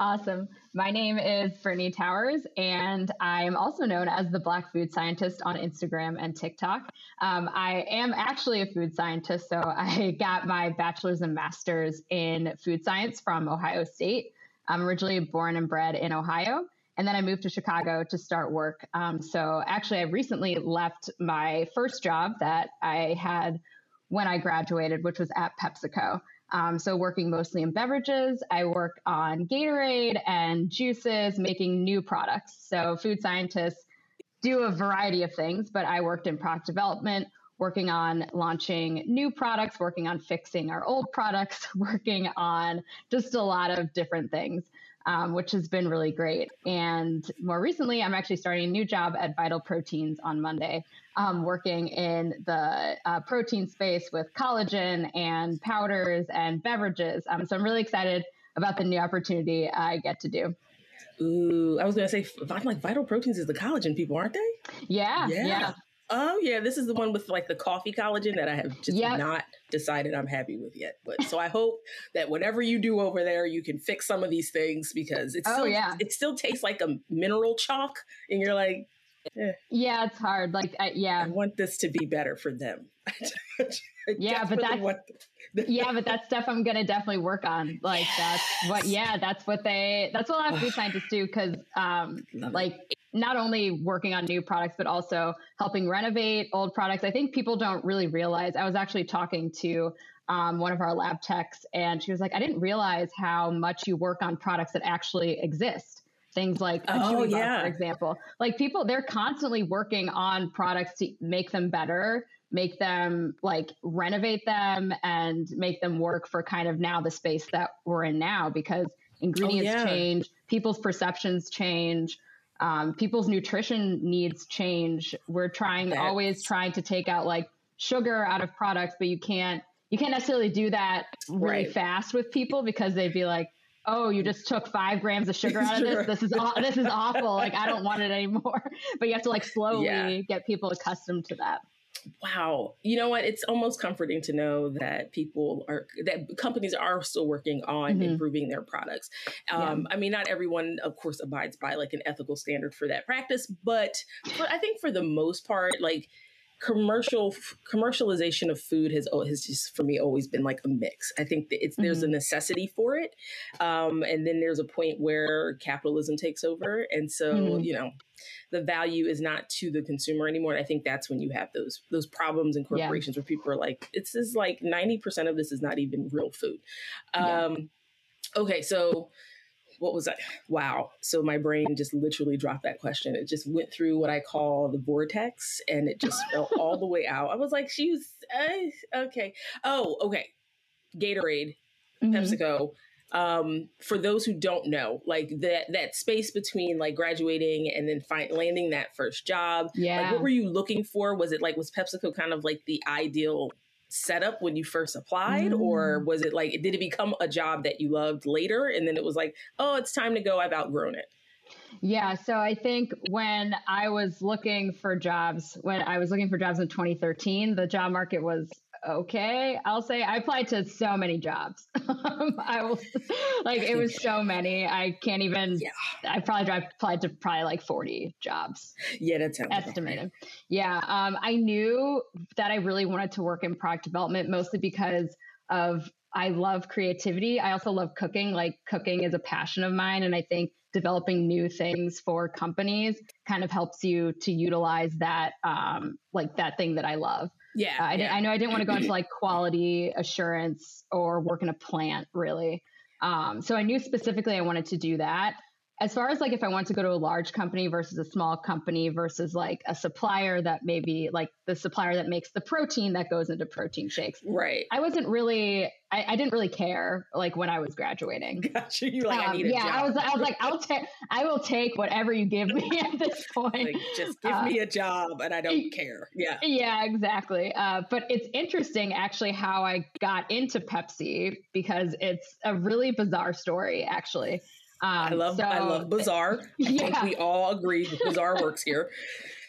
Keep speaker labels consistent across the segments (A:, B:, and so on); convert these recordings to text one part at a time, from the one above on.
A: Awesome. My name is Brittany Towers, and I'm also known as the Black Food Scientist on Instagram and TikTok. Um, I am actually a food scientist, so I got my bachelor's and master's in food science from Ohio State. I'm originally born and bred in Ohio, and then I moved to Chicago to start work. Um, so actually, I recently left my first job that I had when I graduated, which was at PepsiCo. Um, so working mostly in beverages, I work on Gatorade and juices, making new products. So food scientists do a variety of things, but I worked in product development, working on launching new products, working on fixing our old products, working on just a lot of different things um, which has been really great. And more recently, I'm actually starting a new job at Vital Proteins on Monday, um, working in the uh, protein space with collagen and powders and beverages. Um, so I'm really excited about the new opportunity I get to do.
B: Ooh, I was going to say, like Vital Proteins is the collagen people, aren't they?
A: Yeah, yeah. yeah.
B: Oh yeah, this is the one with like the coffee collagen that I have just yep. not decided I'm happy with yet. But so I hope that whatever you do over there, you can fix some of these things because it's oh, still, yeah. it still tastes like a mineral chalk, and you're like,
A: eh. yeah, it's hard. Like, I, yeah,
B: I want this to be better for them.
A: yeah, but that's yeah, but that's stuff I'm gonna definitely work on. Like that's what yeah, that's what they that's what a lot of food scientists do because um like not only working on new products but also helping renovate old products. I think people don't really realize. I was actually talking to um, one of our lab techs, and she was like, "I didn't realize how much you work on products that actually exist." Things like a oh, yeah. for example. Like people, they're constantly working on products to make them better make them like renovate them and make them work for kind of now the space that we're in now because ingredients oh, yeah. change, people's perceptions change, um, people's nutrition needs change. We're trying That's... always trying to take out like sugar out of products, but you can't you can't necessarily do that really right. fast with people because they'd be like, oh, you just took five grams of sugar out of this. This is this is awful. Like I don't want it anymore. But you have to like slowly yeah. get people accustomed to that
B: wow you know what it's almost comforting to know that people are that companies are still working on mm-hmm. improving their products um, yeah. i mean not everyone of course abides by like an ethical standard for that practice but, but i think for the most part like commercial commercialization of food has has just for me always been like a mix. I think it's mm-hmm. there's a mm-hmm. necessity for it, um, and then there's a point where capitalism takes over, and so mm-hmm. you know the value is not to the consumer anymore. And I think that's when you have those those problems in corporations yeah. where people are like, it's is like ninety percent of this is not even real food. Um, yeah. Okay, so what was that? Wow. So my brain just literally dropped that question. It just went through what I call the vortex and it just fell all the way out. I was like, she's uh, okay. Oh, okay. Gatorade, mm-hmm. PepsiCo. Um, for those who don't know, like that that space between like graduating and then find, landing that first job.
A: Yeah.
B: Like, what were you looking for? Was it like was PepsiCo kind of like the ideal setup when you first applied mm. or was it like did it become a job that you loved later and then it was like oh it's time to go i've outgrown it
A: yeah so i think when i was looking for jobs when i was looking for jobs in 2013 the job market was okay. I'll say I applied to so many jobs. I was like, it was so many. I can't even. Yeah. I probably applied to probably like forty jobs.
B: Yeah, that's
A: estimated. Yeah, um, I knew that I really wanted to work in product development, mostly because of I love creativity. I also love cooking. Like cooking is a passion of mine, and I think developing new things for companies kind of helps you to utilize that um, like that thing that I love.
B: Yeah,
A: uh, I,
B: yeah.
A: I, know I didn't want to go into like quality assurance or work in a plant really. Um, so I knew specifically I wanted to do that as far as like if I want to go to a large company versus a small company versus like a supplier that maybe like the supplier that makes the protein that goes into protein shakes.
B: Right.
A: I wasn't really I, I didn't really care like when I was graduating.
B: Gotcha. You like um, I need a
A: yeah,
B: job.
A: I was I was like I'll take I will take whatever you give me at this point. Like,
B: just give uh, me a job and I don't care. Yeah.
A: Yeah, exactly. Uh, but it's interesting actually how I got into Pepsi because it's a really bizarre story actually.
B: Um, I love so, I love bizarre. I think we all agree bizarre works here.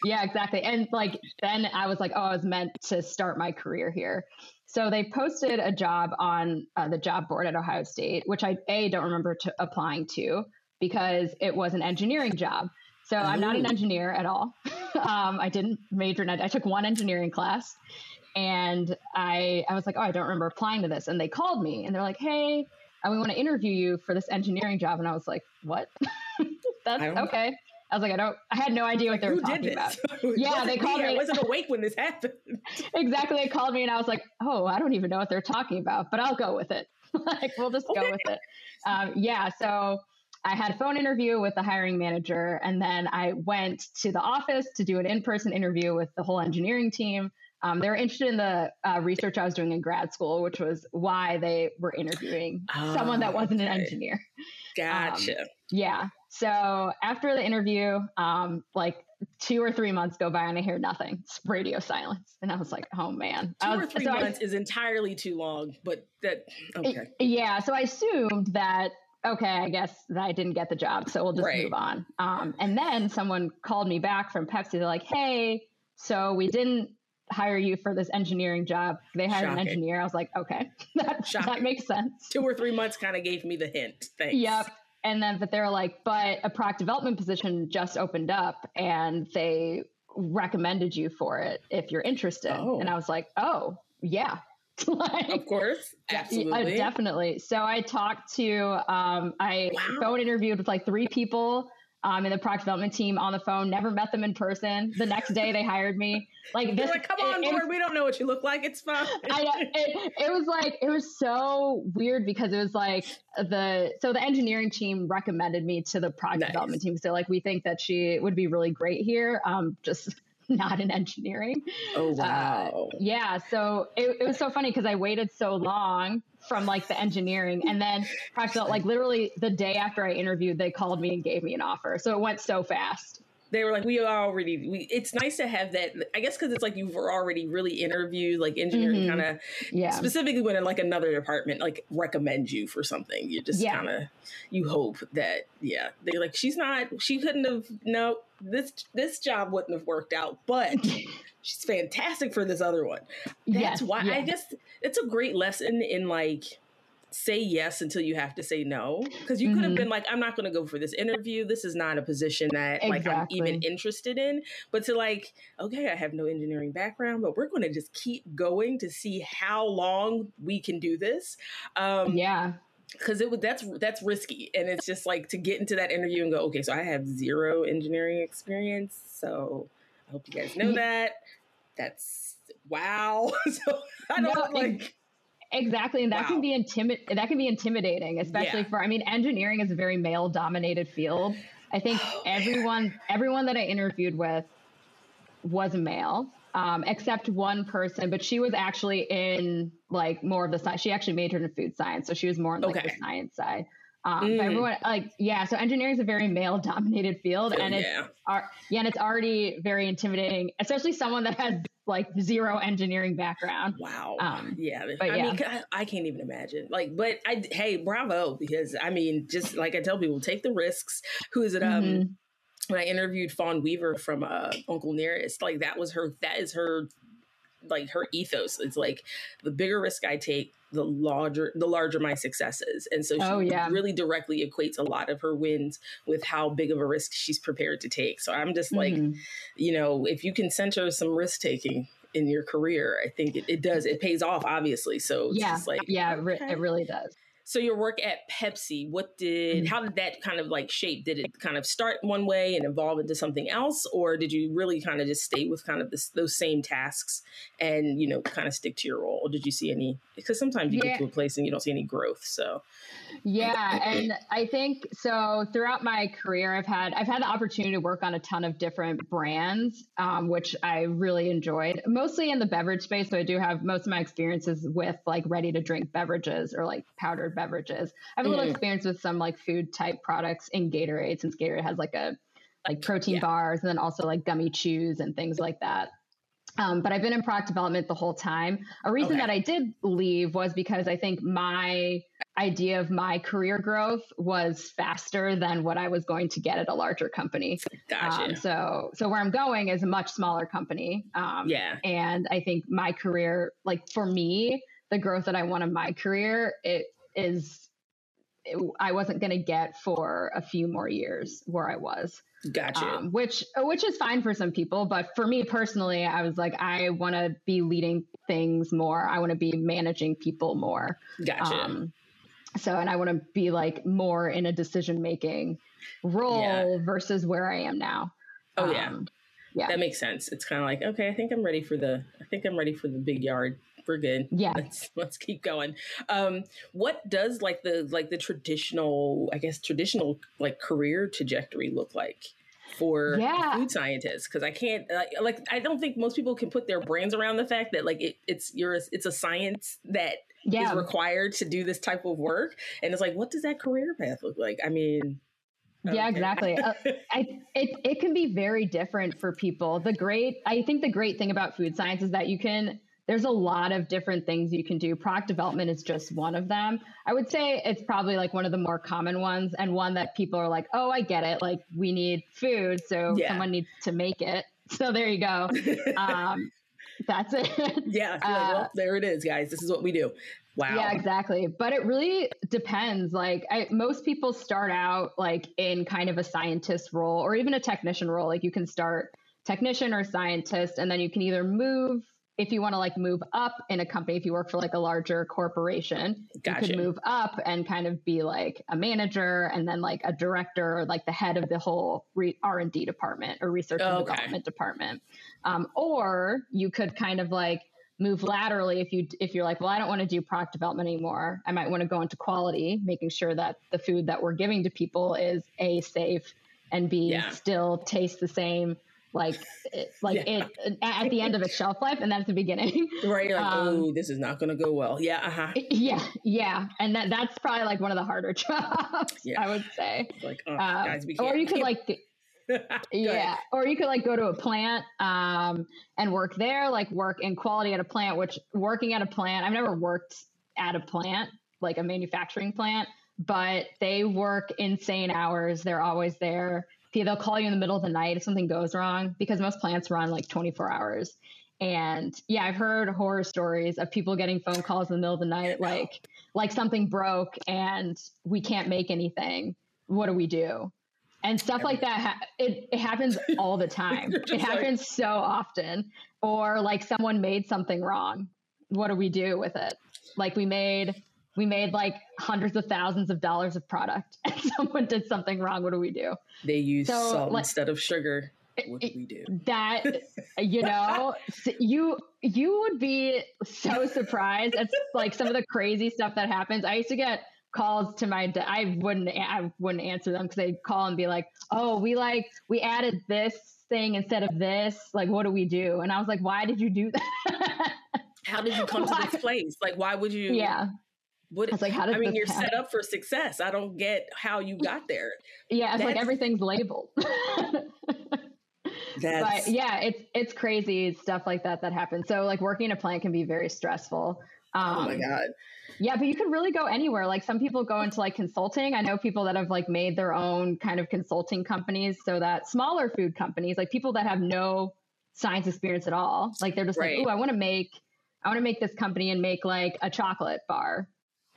A: Yeah, exactly. And like then I was like, oh, I was meant to start my career here. So they posted a job on uh, the job board at Ohio State, which I a don't remember to applying to because it was an engineering job. So. I'm not an engineer at all. um, I didn't major in. I took one engineering class, and I I was like, oh, I don't remember applying to this. And they called me and they're like, hey, and we want to interview you for this engineering job. And I was like, what? That's okay. I was like, I don't, I had no idea what they were talking about. yeah, they called me.
B: I wasn't awake when this happened.
A: exactly. They called me and I was like, oh, I don't even know what they're talking about, but I'll go with it. like, we'll just okay. go with it. Um, yeah. So I had a phone interview with the hiring manager and then I went to the office to do an in person interview with the whole engineering team. Um, they were interested in the uh, research I was doing in grad school, which was why they were interviewing oh, someone that wasn't okay. an engineer.
B: Gotcha.
A: Um, yeah. So after the interview, um, like two or three months go by and I hear nothing. It's radio silence. And I was like, oh man.
B: Two
A: was,
B: or three so months I, is entirely too long, but that, okay.
A: Yeah. So I assumed that, okay, I guess that I didn't get the job. So we'll just right. move on. Um, and then someone called me back from Pepsi. They're like, hey, so we didn't hire you for this engineering job. They hired Shocking. an engineer. I was like, okay, that, that makes sense.
B: Two or three months kind of gave me the hint. Thanks.
A: Yep. And then, but they're like, but a product development position just opened up and they recommended you for it if you're interested. Oh. And I was like, oh, yeah.
B: like, of course, absolutely,
A: uh, definitely. So I talked to, um, I wow. phone interviewed with like three people um, in the product development team on the phone. Never met them in person. The next day, they hired me. Like
B: this, like, come on, it, board. we don't know what you look like. It's fine.
A: I know. It, it was like it was so weird because it was like the so the engineering team recommended me to the product nice. development team. So like we think that she would be really great here. Um, just not in engineering.
B: Oh wow!
A: Uh, yeah, so it, it was so funny because I waited so long from like the engineering, and then practically like literally the day after I interviewed, they called me and gave me an offer. So it went so fast
B: they were like, we already, we, it's nice to have that. I guess because it's like you've already really interviewed, like engineering mm-hmm. kind of, yeah. specifically when in like another department, like recommend you for something. You just yeah. kind of, you hope that, yeah, they're like, she's not, she couldn't have, no, this, this job wouldn't have worked out, but she's fantastic for this other one. That's yes, why I guess it's a great lesson in like, say yes until you have to say no. Because you mm-hmm. could have been like i'm not going to go for this interview. This is not a position that exactly. like i'm even interested in. But to like okay i have no engineering background but we're going to just keep going to see how long we can do this
A: um yeah.
B: because it was that's that's risky. And it's just like to get into that interview and go okay so i have zero engineering experience so i hope you guys know that. That's wow. So i don't no, like
A: Exactly, and that wow. can be intimid- that can be intimidating, especially yeah. for I mean, engineering is a very male dominated field. I think oh, everyone man. everyone that I interviewed with was a male, um, except one person, but she was actually in like more of the science. She actually majored in food science, so she was more on like okay. the science side. Um, mm. everyone like yeah, so engineering is a very male dominated field, oh, and it's yeah. Are, yeah, and it's already very intimidating, especially someone that has like zero engineering background.
B: Wow. Um, yeah. But I yeah. mean, I, I, can't even imagine. Like, but I, hey, bravo, because I mean, just like I tell people, take the risks. Who is it? Um, mm-hmm. when I interviewed Fawn Weaver from uh, Uncle Nearest, like that was her, that is her, like her ethos. It's like the bigger risk I take, the larger the larger my successes and so she oh, yeah. really directly equates a lot of her wins with how big of a risk she's prepared to take so i'm just like mm-hmm. you know if you can center some risk taking in your career i think it, it, does it pays off obviously so
A: yeah
B: like
A: yeah okay. it really does
B: so your work at Pepsi, what did mm-hmm. how did that kind of like shape? Did it kind of start one way and evolve into something else, or did you really kind of just stay with kind of this, those same tasks and you know kind of stick to your role? Or did you see any? Because sometimes you yeah. get to a place and you don't see any growth. So
A: yeah, and I think so. Throughout my career, I've had I've had the opportunity to work on a ton of different brands, um, which I really enjoyed. Mostly in the beverage space, so I do have most of my experiences with like ready to drink beverages or like powdered beverages. I have a little mm. experience with some like food type products in Gatorade, since Gatorade has like a like protein yeah. bars and then also like gummy chews and things like that. Um, but I've been in product development the whole time. A reason okay. that I did leave was because I think my idea of my career growth was faster than what I was going to get at a larger company.
B: Gotcha.
A: Um, so, so where I'm going is a much smaller company. Um,
B: yeah.
A: And I think my career, like for me, the growth that I want in my career, it is, it, I wasn't going to get for a few more years where I was.
B: Gotcha.
A: Um, which which is fine for some people, but for me personally, I was like, I want to be leading things more. I want to be managing people more.
B: Gotcha.
A: So, and I want to be like more in a decision making role yeah. versus where I am now.
B: Oh yeah, um, yeah, that makes sense. It's kind of like okay, I think I'm ready for the. I think I'm ready for the big yard we're good.
A: Yeah.
B: Let's let's keep going. Um, what does like the like the traditional, I guess traditional like career trajectory look like? for yeah. food scientists because I can't like I don't think most people can put their brains around the fact that like it, it's you're it's a science that yeah. is required to do this type of work and it's like what does that career path look like? I mean
A: yeah, exactly. uh, I, it, it can be very different for people. The great, I think the great thing about food science is that you can there's a lot of different things you can do. Product development is just one of them. I would say it's probably like one of the more common ones and one that people are like, oh, I get it. Like we need food, so yeah. someone needs to make it. So there you go. um, that's it.
B: Yeah. Uh, like, well, there it is, guys. This is what we do. Wow.
A: Yeah, exactly. But it really depends. Like I, most people start out like in kind of a scientist role or even a technician role. Like you can start technician or scientist, and then you can either move if you want to like move up in a company, if you work for like a larger corporation, gotcha. you could move up and kind of be like a manager and then like a director or like the head of the whole R and D department or research and okay. development department. Um, or you could kind of like move laterally if you if you're like, well, I don't want to do product development anymore. I might want to go into quality, making sure that the food that we're giving to people is a safe and b yeah. still tastes the same like it, like yeah. it at the end of its shelf life and then at the beginning.
B: Right you're like um, oh this is not going to go well. Yeah uh-huh.
A: yeah yeah and that that's probably like one of the harder jobs yeah. i would say.
B: Like oh, uh, guys we can't,
A: or you could like yeah or you could like go to a plant um, and work there like work in quality at a plant which working at a plant i've never worked at a plant like a manufacturing plant but they work insane hours they're always there they'll call you in the middle of the night if something goes wrong because most plants run like 24 hours. And yeah, I've heard horror stories of people getting phone calls in the middle of the night, like like something broke and we can't make anything. What do we do? And stuff like that. Ha- it, it happens all the time. it happens like- so often. Or like someone made something wrong. What do we do with it? Like we made we made like hundreds of thousands of dollars of product and someone did something wrong. What do we do?
B: They use so, salt like, instead of sugar. what do we do?
A: that you know you you would be so surprised at like some of the crazy stuff that happens. I used to get calls to my de- i wouldn't i wouldn't answer them because they'd call and be like oh we like we added this thing instead of this. Like what do we do? And i was like why did you do that?
B: How did you come why? to this place? Like why would you
A: yeah
B: what, it's like, how did I mean, you're happen? set up for success. I don't get how you got there.
A: Yeah, it's That's, like everything's labeled. but yeah, it's it's crazy stuff like that that happens. So like working in a plant can be very stressful.
B: Um, oh my god.
A: Yeah, but you could really go anywhere. Like some people go into like consulting. I know people that have like made their own kind of consulting companies so that smaller food companies, like people that have no science experience at all, like they're just right. like, "Oh, I want to make I want to make this company and make like a chocolate bar."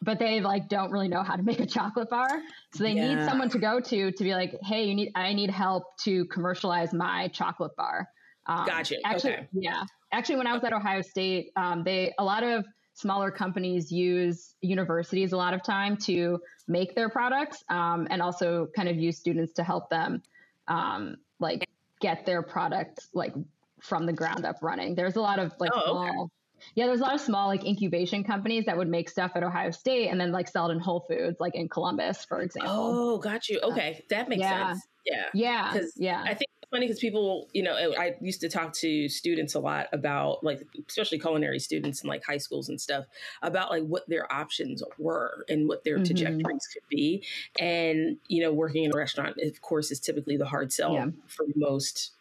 A: But they like don't really know how to make a chocolate bar. So they yeah. need someone to go to to be like hey you need i need help to commercialize my chocolate bar.
B: Um, gotcha.
A: actually
B: okay.
A: yeah. Actually when i was at ohio state um, they a lot of smaller companies use universities a lot of time to make their products um, and also kind of use students to help them um, like get their product like from the ground up running. There's a lot of like oh, small okay yeah, there's a lot of small like incubation companies that would make stuff at Ohio State and then like sell it in Whole Foods, like in Columbus, for example.
B: Oh, got you. Okay, that makes yeah. sense. Yeah,
A: yeah, because yeah.
B: I think it's funny because people, you know, I used to talk to students a lot about like, especially culinary students in like high schools and stuff, about like what their options were and what their mm-hmm. trajectories could be. And you know, working in a restaurant, of course, is typically the hard sell yeah. for most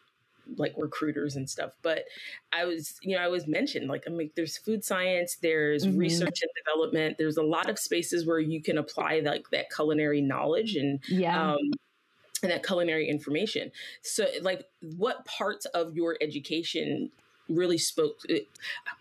B: like recruiters and stuff. But I was, you know, I was mentioned like I mean, there's food science, there's mm-hmm. research and development. There's a lot of spaces where you can apply like that culinary knowledge and
A: yeah. Um,
B: and that culinary information. So, like, what parts of your education really spoke? It,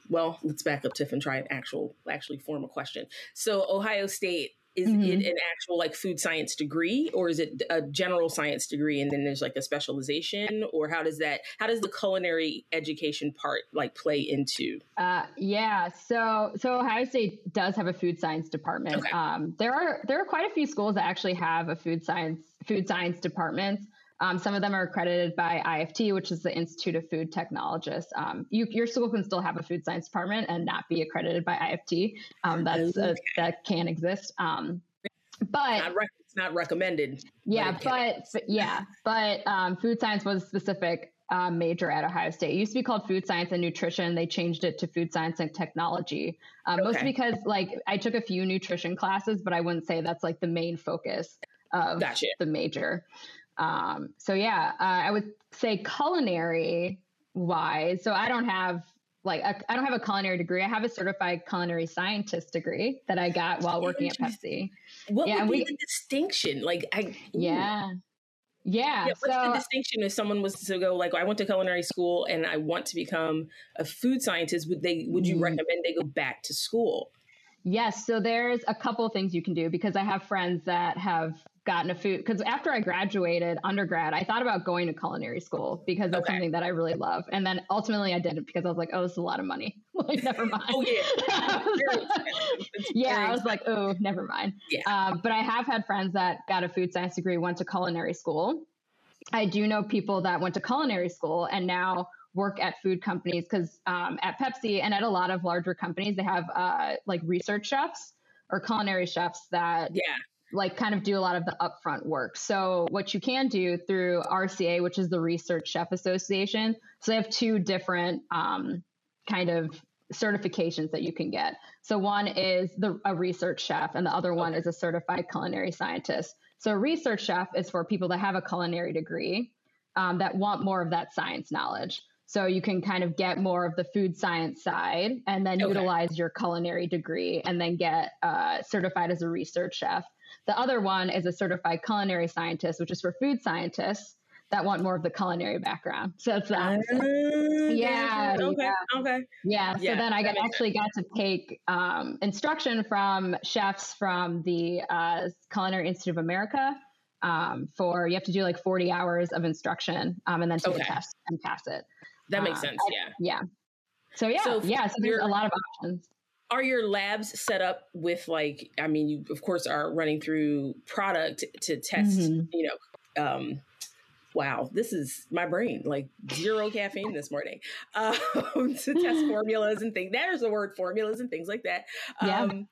B: well, let's back up, Tiff, and try an actual actually form a question. So, Ohio State is mm-hmm. it an actual like food science degree or is it a general science degree and then there's like a specialization or how does that how does the culinary education part like play into
A: uh, yeah so so ohio state does have a food science department okay. um, there are there are quite a few schools that actually have a food science food science department um, some of them are accredited by IFT, which is the Institute of Food Technologists. Um, you, your school can still have a food science department and not be accredited by IFT. Um, that's okay. a, that can exist. Um, but
B: it's not, rec- it's not recommended.
A: Yeah, but, but, yeah, but um, food science was a specific um, major at Ohio State. It used to be called food science and nutrition. They changed it to food science and technology. Um, okay. Mostly because like I took a few nutrition classes, but I wouldn't say that's like the main focus of gotcha. the major. Um, so yeah, uh, I would say culinary wise. So I don't have like I don't have a culinary degree. I have a certified culinary scientist degree that I got while working at Pepsi.
B: What yeah, would be we, the distinction? Like I
A: yeah. Yeah. yeah
B: what's so, the distinction if someone was to go like I went to culinary school and I want to become a food scientist? Would they would you mm. recommend they go back to school?
A: Yes. So there's a couple of things you can do because I have friends that have gotten a food because after I graduated undergrad, I thought about going to culinary school because that's okay. something that I really love. And then ultimately I didn't because I was like, oh, this is a lot of money. like, never mind.
B: oh, yeah.
A: yeah, I was like, oh, never mind.
B: Yeah.
A: Um, but I have had friends that got a food science degree, went to culinary school. I do know people that went to culinary school and now work at food companies because um, at Pepsi and at a lot of larger companies, they have uh, like research chefs or culinary chefs that
B: yeah
A: like kind of do a lot of the upfront work. So what you can do through RCA, which is the Research Chef Association, so they have two different um, kind of certifications that you can get. So one is the a research chef, and the other one is a certified culinary scientist. So a research chef is for people that have a culinary degree um, that want more of that science knowledge. So you can kind of get more of the food science side and then okay. utilize your culinary degree and then get uh, certified as a research chef. The other one is a certified culinary scientist, which is for food scientists that want more of the culinary background. So it's that.
B: Uh,
A: yeah.
B: Okay.
A: Yeah.
B: Okay.
A: Yeah. So yeah, then I got, actually sense. got to take um, instruction from chefs from the uh, Culinary Institute of America. Um, for you have to do like 40 hours of instruction um, and then take okay. a test and pass it.
B: That makes um, sense. Yeah.
A: Yeah. So yeah, so yeah. So there's a lot of options
B: are your labs set up with like i mean you of course are running through product to test mm-hmm. you know um wow this is my brain like zero caffeine this morning um to test formulas and things there's the word formulas and things like that
A: yeah. um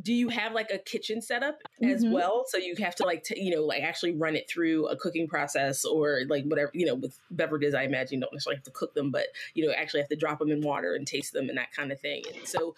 B: do you have like a kitchen setup as mm-hmm. well? So you have to like t- you know like actually run it through a cooking process or like whatever you know with beverages i imagine you don't necessarily have to cook them but you know actually have to drop them in water and taste them and that kind of thing. And so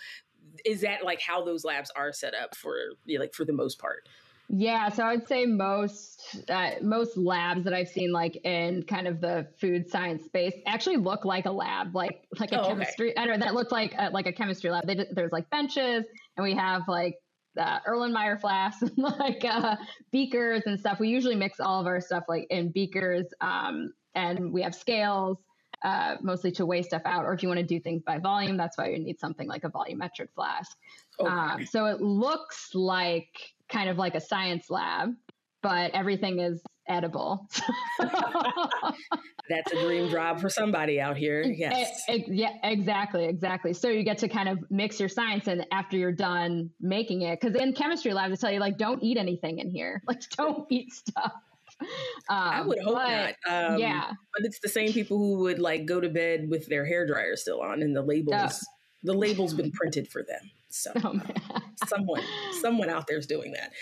B: is that like how those labs are set up for you know, like for the most part
A: yeah, so I'd say most uh, most labs that I've seen, like in kind of the food science space, actually look like a lab, like like a oh, chemistry. Okay. I don't know that looked like a, like a chemistry lab. They, there's like benches, and we have like uh, Erlenmeyer flasks and like uh, beakers and stuff. We usually mix all of our stuff like in beakers, um, and we have scales. Uh, mostly to weigh stuff out, or if you want to do things by volume, that's why you need something like a volumetric flask. Okay. Um, so it looks like kind of like a science lab, but everything is edible.
B: That's a dream job for somebody out here. Yes.
A: It, it, yeah, exactly, exactly. So you get to kind of mix your science and after you're done making it, because in chemistry labs, they tell you like, don't eat anything in here. Like, don't eat stuff. Um,
B: I would hope
A: but,
B: not.
A: Um, yeah,
B: but it's the same people who would like go to bed with their hair dryer still on and the labels. Oh. The label's been printed for them. So oh, someone someone out there is doing that.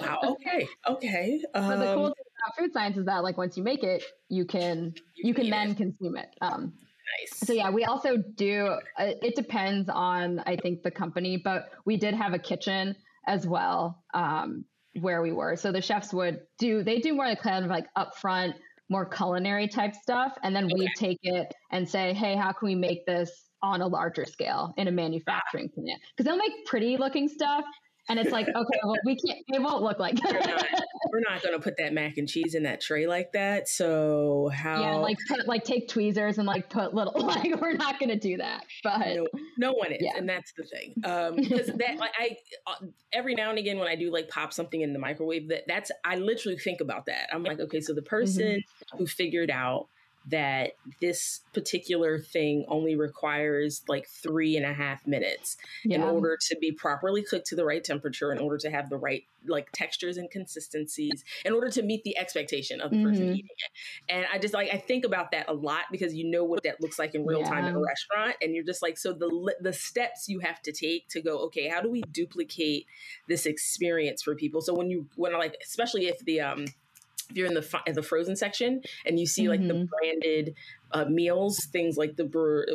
B: Wow. Okay. Okay.
A: Um, but the cool um, thing about food science is that like once you make it, you can you, you can, then it. consume it. Um,
B: nice.
A: So yeah, we also do. Uh, it depends on I think the company, but we did have a kitchen as well um, where we were. So the chefs would do they do more like kind of like upfront more culinary type stuff. And then okay. we take it and say, hey, how can we make this on a larger scale in a manufacturing plant? Because they'll make pretty looking stuff and it's like, okay, well, we can't, it won't look like
B: we're not, we're not going to put that mac and cheese in that tray like that. So how?
A: Yeah, like put, like take tweezers and like put little, like we're not going to do that. But
B: no, no one is. Yeah. And that's the thing. Um, because that, like I, uh, every now and again, when I do like pop something in the microwave, that that's, I literally think about that. I'm like, okay, so the person mm-hmm. who figured out that this particular thing only requires like three and a half minutes yeah. in order to be properly cooked to the right temperature, in order to have the right like textures and consistencies, in order to meet the expectation of the mm-hmm. person eating it. And I just like I think about that a lot because you know what that looks like in real yeah. time in a restaurant, and you're just like, so the the steps you have to take to go, okay, how do we duplicate this experience for people? So when you when like especially if the um if you're in the in the frozen section and you see like mm-hmm. the branded uh, meals, things like the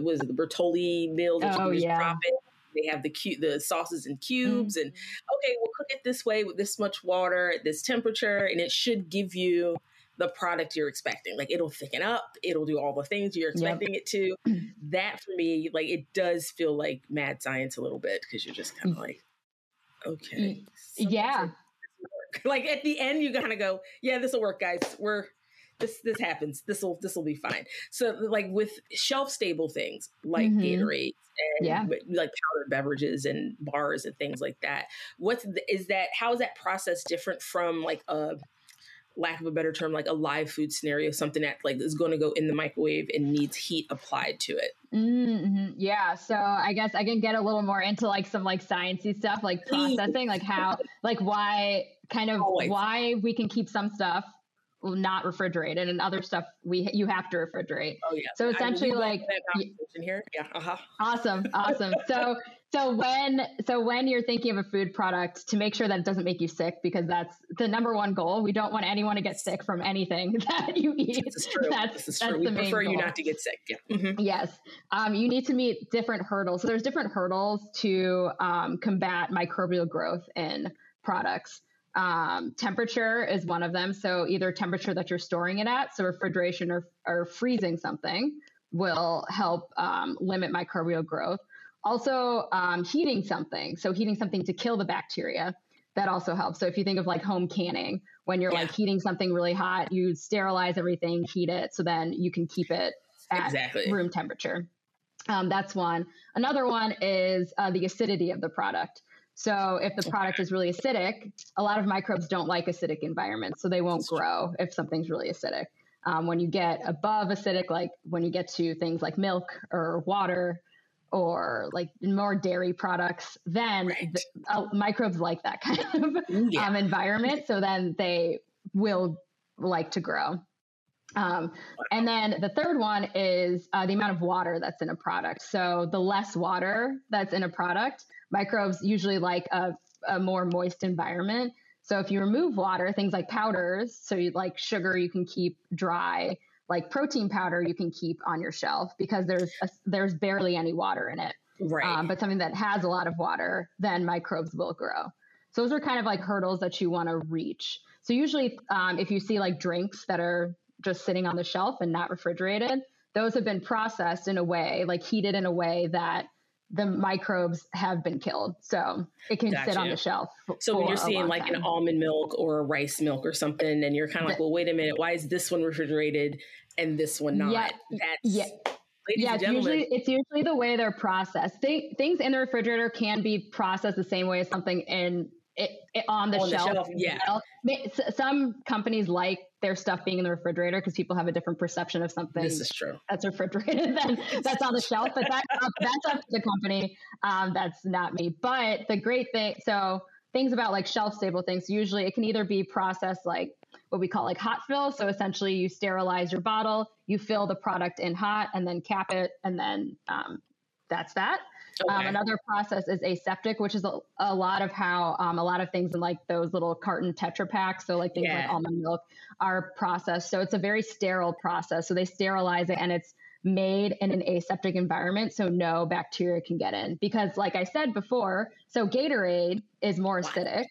B: was it the Bertolli meals, oh, yeah. Drop in. They have the cute the sauces in cubes, mm-hmm. and okay, we'll cook it this way with this much water at this temperature, and it should give you the product you're expecting. Like it'll thicken up, it'll do all the things you're expecting yep. it to. That for me, like it does feel like mad science a little bit because you're just kind of like, okay,
A: yeah.
B: like at the end, you kind of go, yeah, this will work, guys. We're this this happens. This will this will be fine. So like with shelf stable things like mm-hmm. Gatorade and yeah. like powdered beverages and bars and things like that. What's the, is that? How is that process different from like a lack of a better term, like a live food scenario, something that like is going to go in the microwave and needs heat applied to it.
A: Mm-hmm. Yeah. So I guess I can get a little more into like some like sciencey stuff, like processing, like how, like why, kind of Always. why we can keep some stuff not refrigerated and other stuff we you have to refrigerate. Oh yeah. So essentially, like
B: here, yeah. Uh-huh.
A: Awesome, awesome. so so when so when you're thinking of a food product, to make sure that it doesn't make you sick, because that's the number one goal. We don't want anyone to get sick from anything that you eat.
B: This is true. That's, this is that's true. We prefer goal. you not to get sick. Yeah.
A: Mm-hmm. Yes. Um, you need to meet different hurdles. So there's different hurdles to um, combat microbial growth in products. Um, temperature is one of them. So either temperature that you're storing it at, so refrigeration or, or freezing something will help um, limit microbial growth. Also, um, heating something. So heating something to kill the bacteria. That also helps. So if you think of like home canning, when you're yeah. like heating something really hot, you sterilize everything, heat it, so then you can keep it at exactly. room temperature. Um, that's one. Another one is uh, the acidity of the product. So if the product is really acidic, a lot of microbes don't like acidic environments, so they won't grow if something's really acidic. Um, when you get above acidic, like when you get to things like milk or water or like more dairy products, then right. the, uh, microbes like that kind of yeah. um, environment. So then they will like to grow. Um, and then the third one is uh, the amount of water that's in a product. So the less water that's in a product, microbes usually like a, a more moist environment. So if you remove water, things like powders, so you like sugar, you can keep dry. Like protein powder, you can keep on your shelf because there's a, there's barely any water in it.
B: Right. Um,
A: but something that has a lot of water, then microbes will grow. So those are kind of like hurdles that you want to reach. So usually, um, if you see like drinks that are just sitting on the shelf and not refrigerated, those have been processed in a way, like heated in a way that the microbes have been killed. So it can gotcha. sit on the shelf.
B: So when you're seeing like time. an almond milk or a rice milk or something, and you're kind of like, well, wait a minute, why is this one refrigerated and this one not?
A: Yeah,
B: That's
A: yeah. yeah, it's usually it's usually the way they're processed. They, things in the refrigerator can be processed the same way as something in it, it on the on shelf. The shelf
B: yeah.
A: Some companies like their stuff being in the refrigerator because people have a different perception of something
B: this is true.
A: that's refrigerated than that's on the shelf. But that, that's up to the company. Um, that's not me. But the great thing, so things about like shelf stable things, usually it can either be processed like what we call like hot fill. So essentially you sterilize your bottle, you fill the product in hot and then cap it. And then um, that's that. Um, okay. Um, another process is aseptic, which is a, a lot of how um, a lot of things in like those little carton Tetra packs, so like things yeah. like almond milk, are processed. So it's a very sterile process. So they sterilize it and it's made in an aseptic environment so no bacteria can get in. Because, like I said before, so Gatorade is more acidic.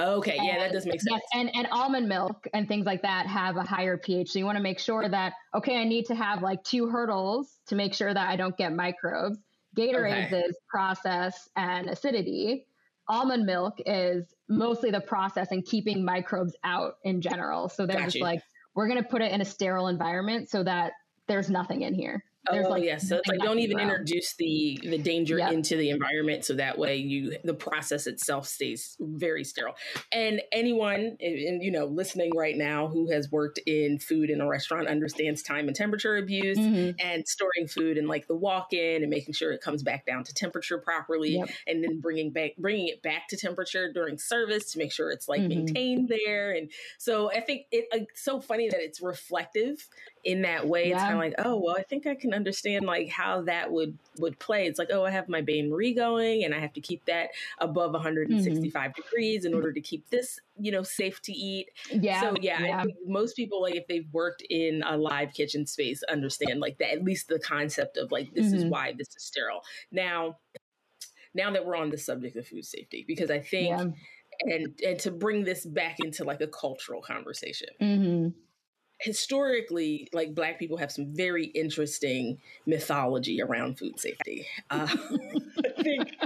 B: Okay, and, yeah, that does make sense. Yes,
A: and and almond milk and things like that have a higher pH. So you want to make sure that okay, I need to have like two hurdles to make sure that I don't get microbes. Gatorade okay. is process and acidity. Almond milk is mostly the process and keeping microbes out in general. So they're Got just like, we're going to put it in a sterile environment so that there's nothing in here.
B: There's oh like yes, so it's like don't even introduce the the danger yep. into the environment, so that way you the process itself stays very sterile. And anyone, and you know, listening right now who has worked in food in a restaurant understands time and temperature abuse mm-hmm. and storing food and like the walk in and making sure it comes back down to temperature properly, yep. and then bringing back bringing it back to temperature during service to make sure it's like mm-hmm. maintained there. And so I think it, it's so funny that it's reflective in that way. Yeah. It's kind of like, oh well, I think I can understand like how that would would play. It's like, oh, I have my bain marie going, and I have to keep that above 165 mm-hmm. degrees in order to keep this, you know, safe to eat. Yeah. So yeah, yeah. most people like if they've worked in a live kitchen space understand like that at least the concept of like this mm-hmm. is why this is sterile. Now, now that we're on the subject of food safety, because I think. Yeah. And and to bring this back into like a cultural conversation, mm-hmm historically, like Black people have some very interesting mythology around food safety. Uh, I think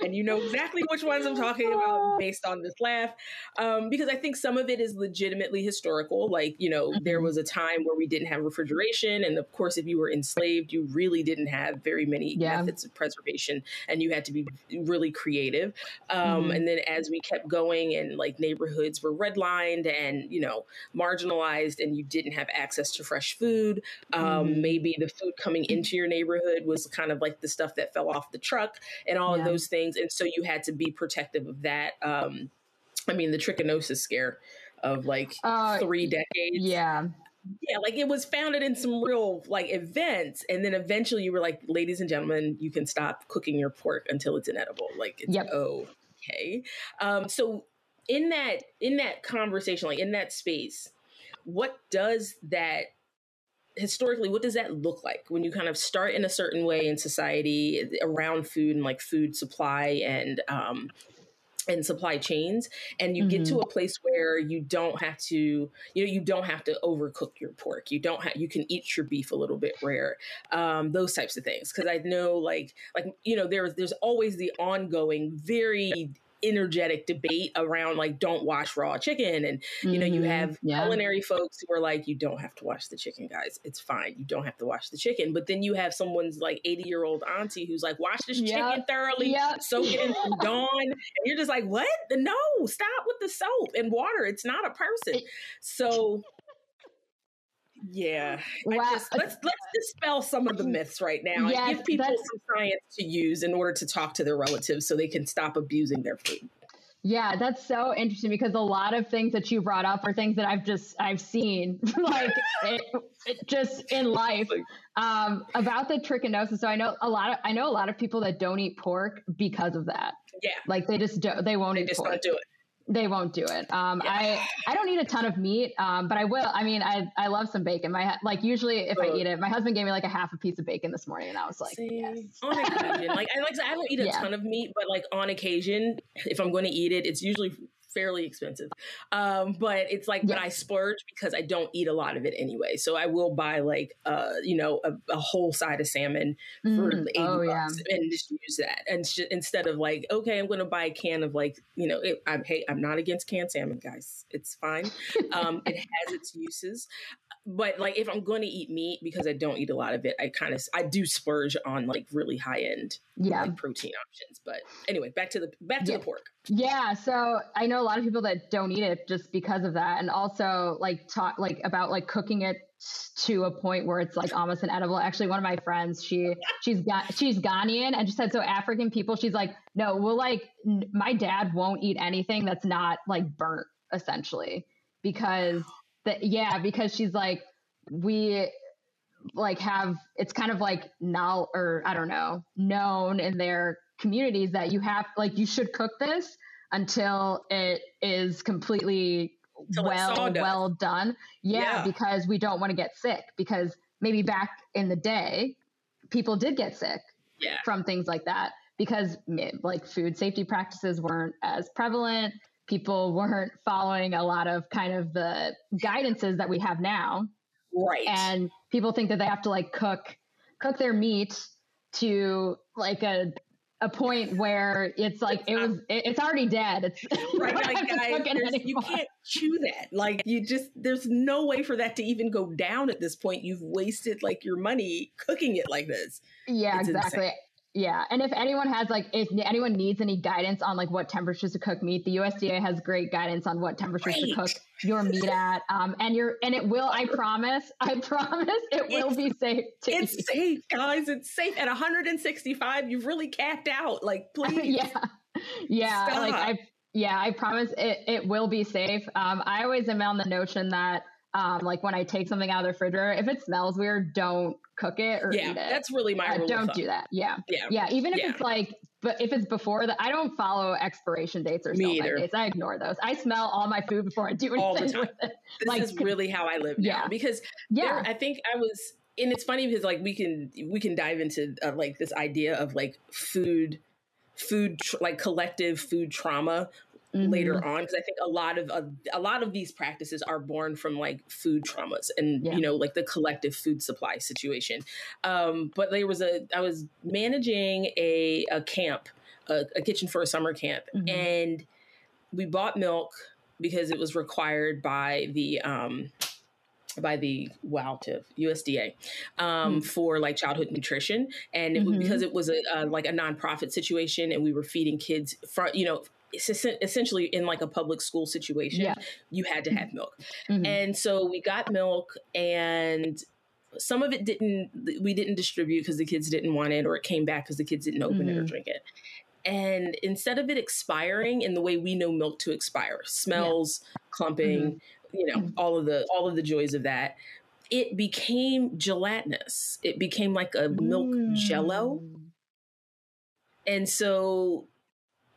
B: and you know exactly which ones I'm talking about based on this laugh. Um, because I think some of it is legitimately historical. Like, you know, mm-hmm. there was a time where we didn't have refrigeration. And of course, if you were enslaved, you really didn't have very many yeah. methods of preservation and you had to be really creative. Um, mm-hmm. And then as we kept going and like neighborhoods were redlined and, you know, marginalized and you didn't have access to fresh food, um, mm-hmm. maybe the food coming into your neighborhood was kind of like the stuff that fell off the truck and all yeah. of those things. And so you had to be protective of that. Um, I mean, the trichinosis scare of like uh, three decades.
A: Yeah.
B: Yeah, like it was founded in some real like events, and then eventually you were like, "Ladies and gentlemen, you can stop cooking your pork until it's inedible." Like, it's yep. okay. Um, so in that in that conversation, like in that space, what does that historically what does that look like when you kind of start in a certain way in society around food and like food supply and um, and supply chains and you mm-hmm. get to mm-hmm. a place where you don't have to you know you don't have to overcook your pork you don't have you can eat your beef a little bit rare um, those types of things because i know like like you know there's there's always the ongoing very energetic debate around like don't wash raw chicken. And you know you mm-hmm. have yeah. culinary folks who are like you don't have to wash the chicken guys. It's fine. You don't have to wash the chicken. But then you have someone's like 80 year old auntie who's like wash this yep. chicken thoroughly yep. soak it in some dawn. And you're just like what? No. Stop with the soap and water. It's not a person. So yeah. Just, let's let's dispel some of the myths right now yes, and give people some science to use in order to talk to their relatives so they can stop abusing their food.
A: Yeah, that's so interesting because a lot of things that you brought up are things that I've just I've seen like it, it just in life um, about the trichinosis. So I know a lot of I know a lot of people that don't eat pork because of that.
B: Yeah,
A: like they just don't they won't
B: they
A: eat
B: just
A: pork.
B: Don't do it.
A: They won't do it. Um, yeah. I I don't eat a ton of meat, um, but I will. I mean, I I love some bacon. My like usually if I eat it, my husband gave me like a half a piece of bacon this morning, and I was like, yes.
B: on occasion, like I like I don't eat a yeah. ton of meat, but like on occasion, if I'm going to eat it, it's usually fairly expensive. Um, but it's like, yes. but I splurge because I don't eat a lot of it anyway. So I will buy like, uh, you know, a, a whole side of salmon mm. for 80 oh, bucks yeah. and just use that. And sh- instead of like, okay, I'm going to buy a can of like, you know, it, I'm, hey, I'm not against canned salmon, guys. It's fine. Um, it has its uses but like if I'm going to eat meat because I don't eat a lot of it, I kind of I do splurge on like really high end yeah like, protein options. But anyway, back to the back to
A: yeah.
B: the pork.
A: Yeah, so I know a lot of people that don't eat it just because of that, and also like talk like about like cooking it to a point where it's like almost inedible. Actually, one of my friends, she she's got she's Ghanaian, and she said so African people. She's like, no, we'll like n- my dad won't eat anything that's not like burnt essentially because that yeah because she's like we like have it's kind of like now or i don't know known in their communities that you have like you should cook this until it is completely until well well done yeah, yeah. because we don't want to get sick because maybe back in the day people did get sick
B: yeah.
A: from things like that because like food safety practices weren't as prevalent. People weren't following a lot of kind of the guidances that we have now.
B: Right.
A: And people think that they have to like cook cook their meat to like a a point where it's like it's it was it, it's already dead. It's
B: right, like, guys, you can't chew that. Like you just there's no way for that to even go down at this point. You've wasted like your money cooking it like this.
A: Yeah, it's exactly. Insane. Yeah, and if anyone has like, if anyone needs any guidance on like what temperatures to cook meat, the USDA has great guidance on what temperatures Great. to cook your meat at. Um, and you're and it will, I promise, I promise, it will it's, be safe.
B: it's eat. safe, guys. It's safe at 165. You've really capped out. Like, please,
A: yeah, yeah. Stop. Like I, yeah, I promise it. It will be safe. Um, I always am on the notion that um, like when I take something out of the refrigerator, if it smells weird, don't cook it or
B: yeah,
A: eat it.
B: That's really my uh,
A: Don't do that. Yeah. Yeah. Yeah. Even if yeah. it's like, but if it's before that, I don't follow expiration dates or sell dates. I ignore those. I smell all my food before I do anything all the time. with it.
B: This like, is really how I live now yeah. because yeah, there, I think I was, and it's funny because like we can we can dive into uh, like this idea of like food food tr- like collective food trauma mm-hmm. later on because I think a lot of uh, a lot of these practices are born from like food traumas and yeah. you know like the collective food supply situation. Um, but there was a I was managing a a camp, a, a kitchen for a summer camp, mm-hmm. and we bought milk because it was required by the um, by the WowTiv USDA um, mm-hmm. for like childhood nutrition, and it, mm-hmm. because it was a, a, like a nonprofit situation, and we were feeding kids from you know essentially in like a public school situation, yeah. you had to have milk. Mm-hmm. And so we got milk and some of it didn't we didn't distribute because the kids didn't want it or it came back because the kids didn't open mm-hmm. it or mm-hmm. drink it. And instead of it expiring in the way we know milk to expire, smells, yeah. clumping, mm-hmm. you know, mm-hmm. all of the all of the joys of that, it became gelatinous. It became like a milk mm. jello. And so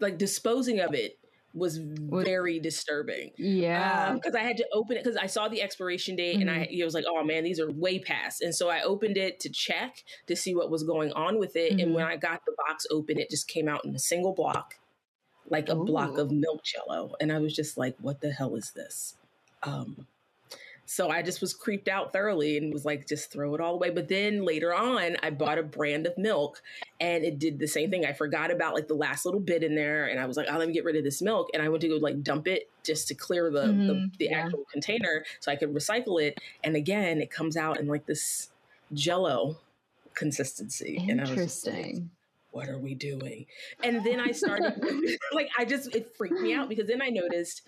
B: like disposing of it was very disturbing.
A: Yeah.
B: Because um, I had to open it because I saw the expiration date mm-hmm. and I mm-hmm. was like, oh man, these are way past. And so I opened it to check to see what was going on with it. Mm-hmm. And when I got the box open, it just came out in a single block, like a Ooh. block of milk jello. And I was just like, what the hell is this? Um, so I just was creeped out thoroughly and was like, just throw it all away. But then later on, I bought a brand of milk and it did the same thing. I forgot about like the last little bit in there and I was like, oh, let me get rid of this milk. And I went to go like dump it just to clear the, mm-hmm. the, the yeah. actual container so I could recycle it. And again, it comes out in like this jello consistency.
A: Interesting. And I was like,
B: what are we doing? And then I started, like, I just, it freaked me out because then I noticed,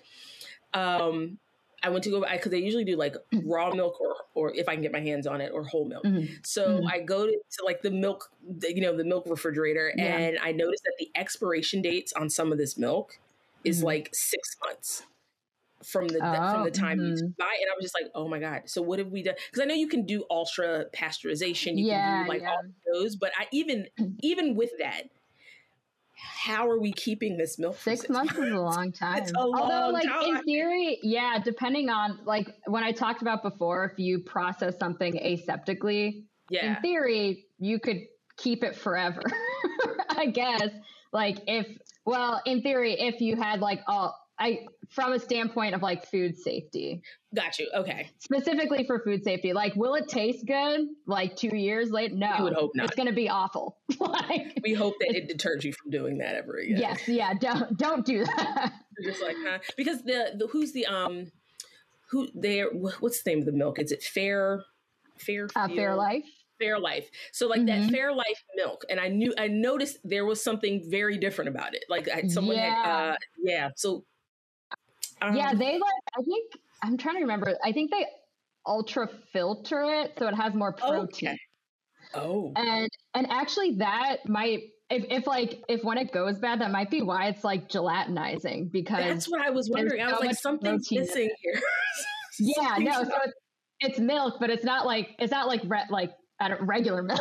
B: um, I went to go because they usually do like raw milk or or if I can get my hands on it or whole milk. Mm-hmm. So mm-hmm. I go to, to, like the milk, you know, the milk refrigerator, yeah. and I noticed that the expiration dates on some of this milk is mm-hmm. like six months from the oh, from the time you mm-hmm. buy. And I was just like, oh my god. So what have we done? Because I know you can do ultra pasteurization, you yeah, can do like yeah. all those, but I even even with that how are we keeping this milk?
A: Six, six months, months, is a long time.
B: It's a Although,
A: like
B: time.
A: in theory, yeah, depending on like when I talked about before, if you process something aseptically, yeah. in theory, you could keep it forever. I guess. Like if well, in theory, if you had like all I from a standpoint of like food safety.
B: Got you. Okay.
A: Specifically for food safety, like will it taste good like two years later? No,
B: we would hope not.
A: It's going to be awful. like
B: we hope that it deters you from doing that ever again.
A: Yes. Yeah. Don't don't do that.
B: You're just like, huh? Because the the who's the um who there? What's the name of the milk? Is it Fair
A: Life? Fairlife?
B: Fair Life. So like mm-hmm. that Fairlife milk, and I knew I noticed there was something very different about it. Like someone yeah. had, uh, yeah. So
A: um, yeah, they like. I think I'm trying to remember. I think they ultra filter it so it has more protein. Okay.
B: Oh.
A: And and actually that might if, if like if when it goes bad, that might be why it's like gelatinizing because
B: that's what I was wondering. I was like, something's missing here.
A: yeah, no, so it's, it's milk, but it's not like it's not like re- like regular milk.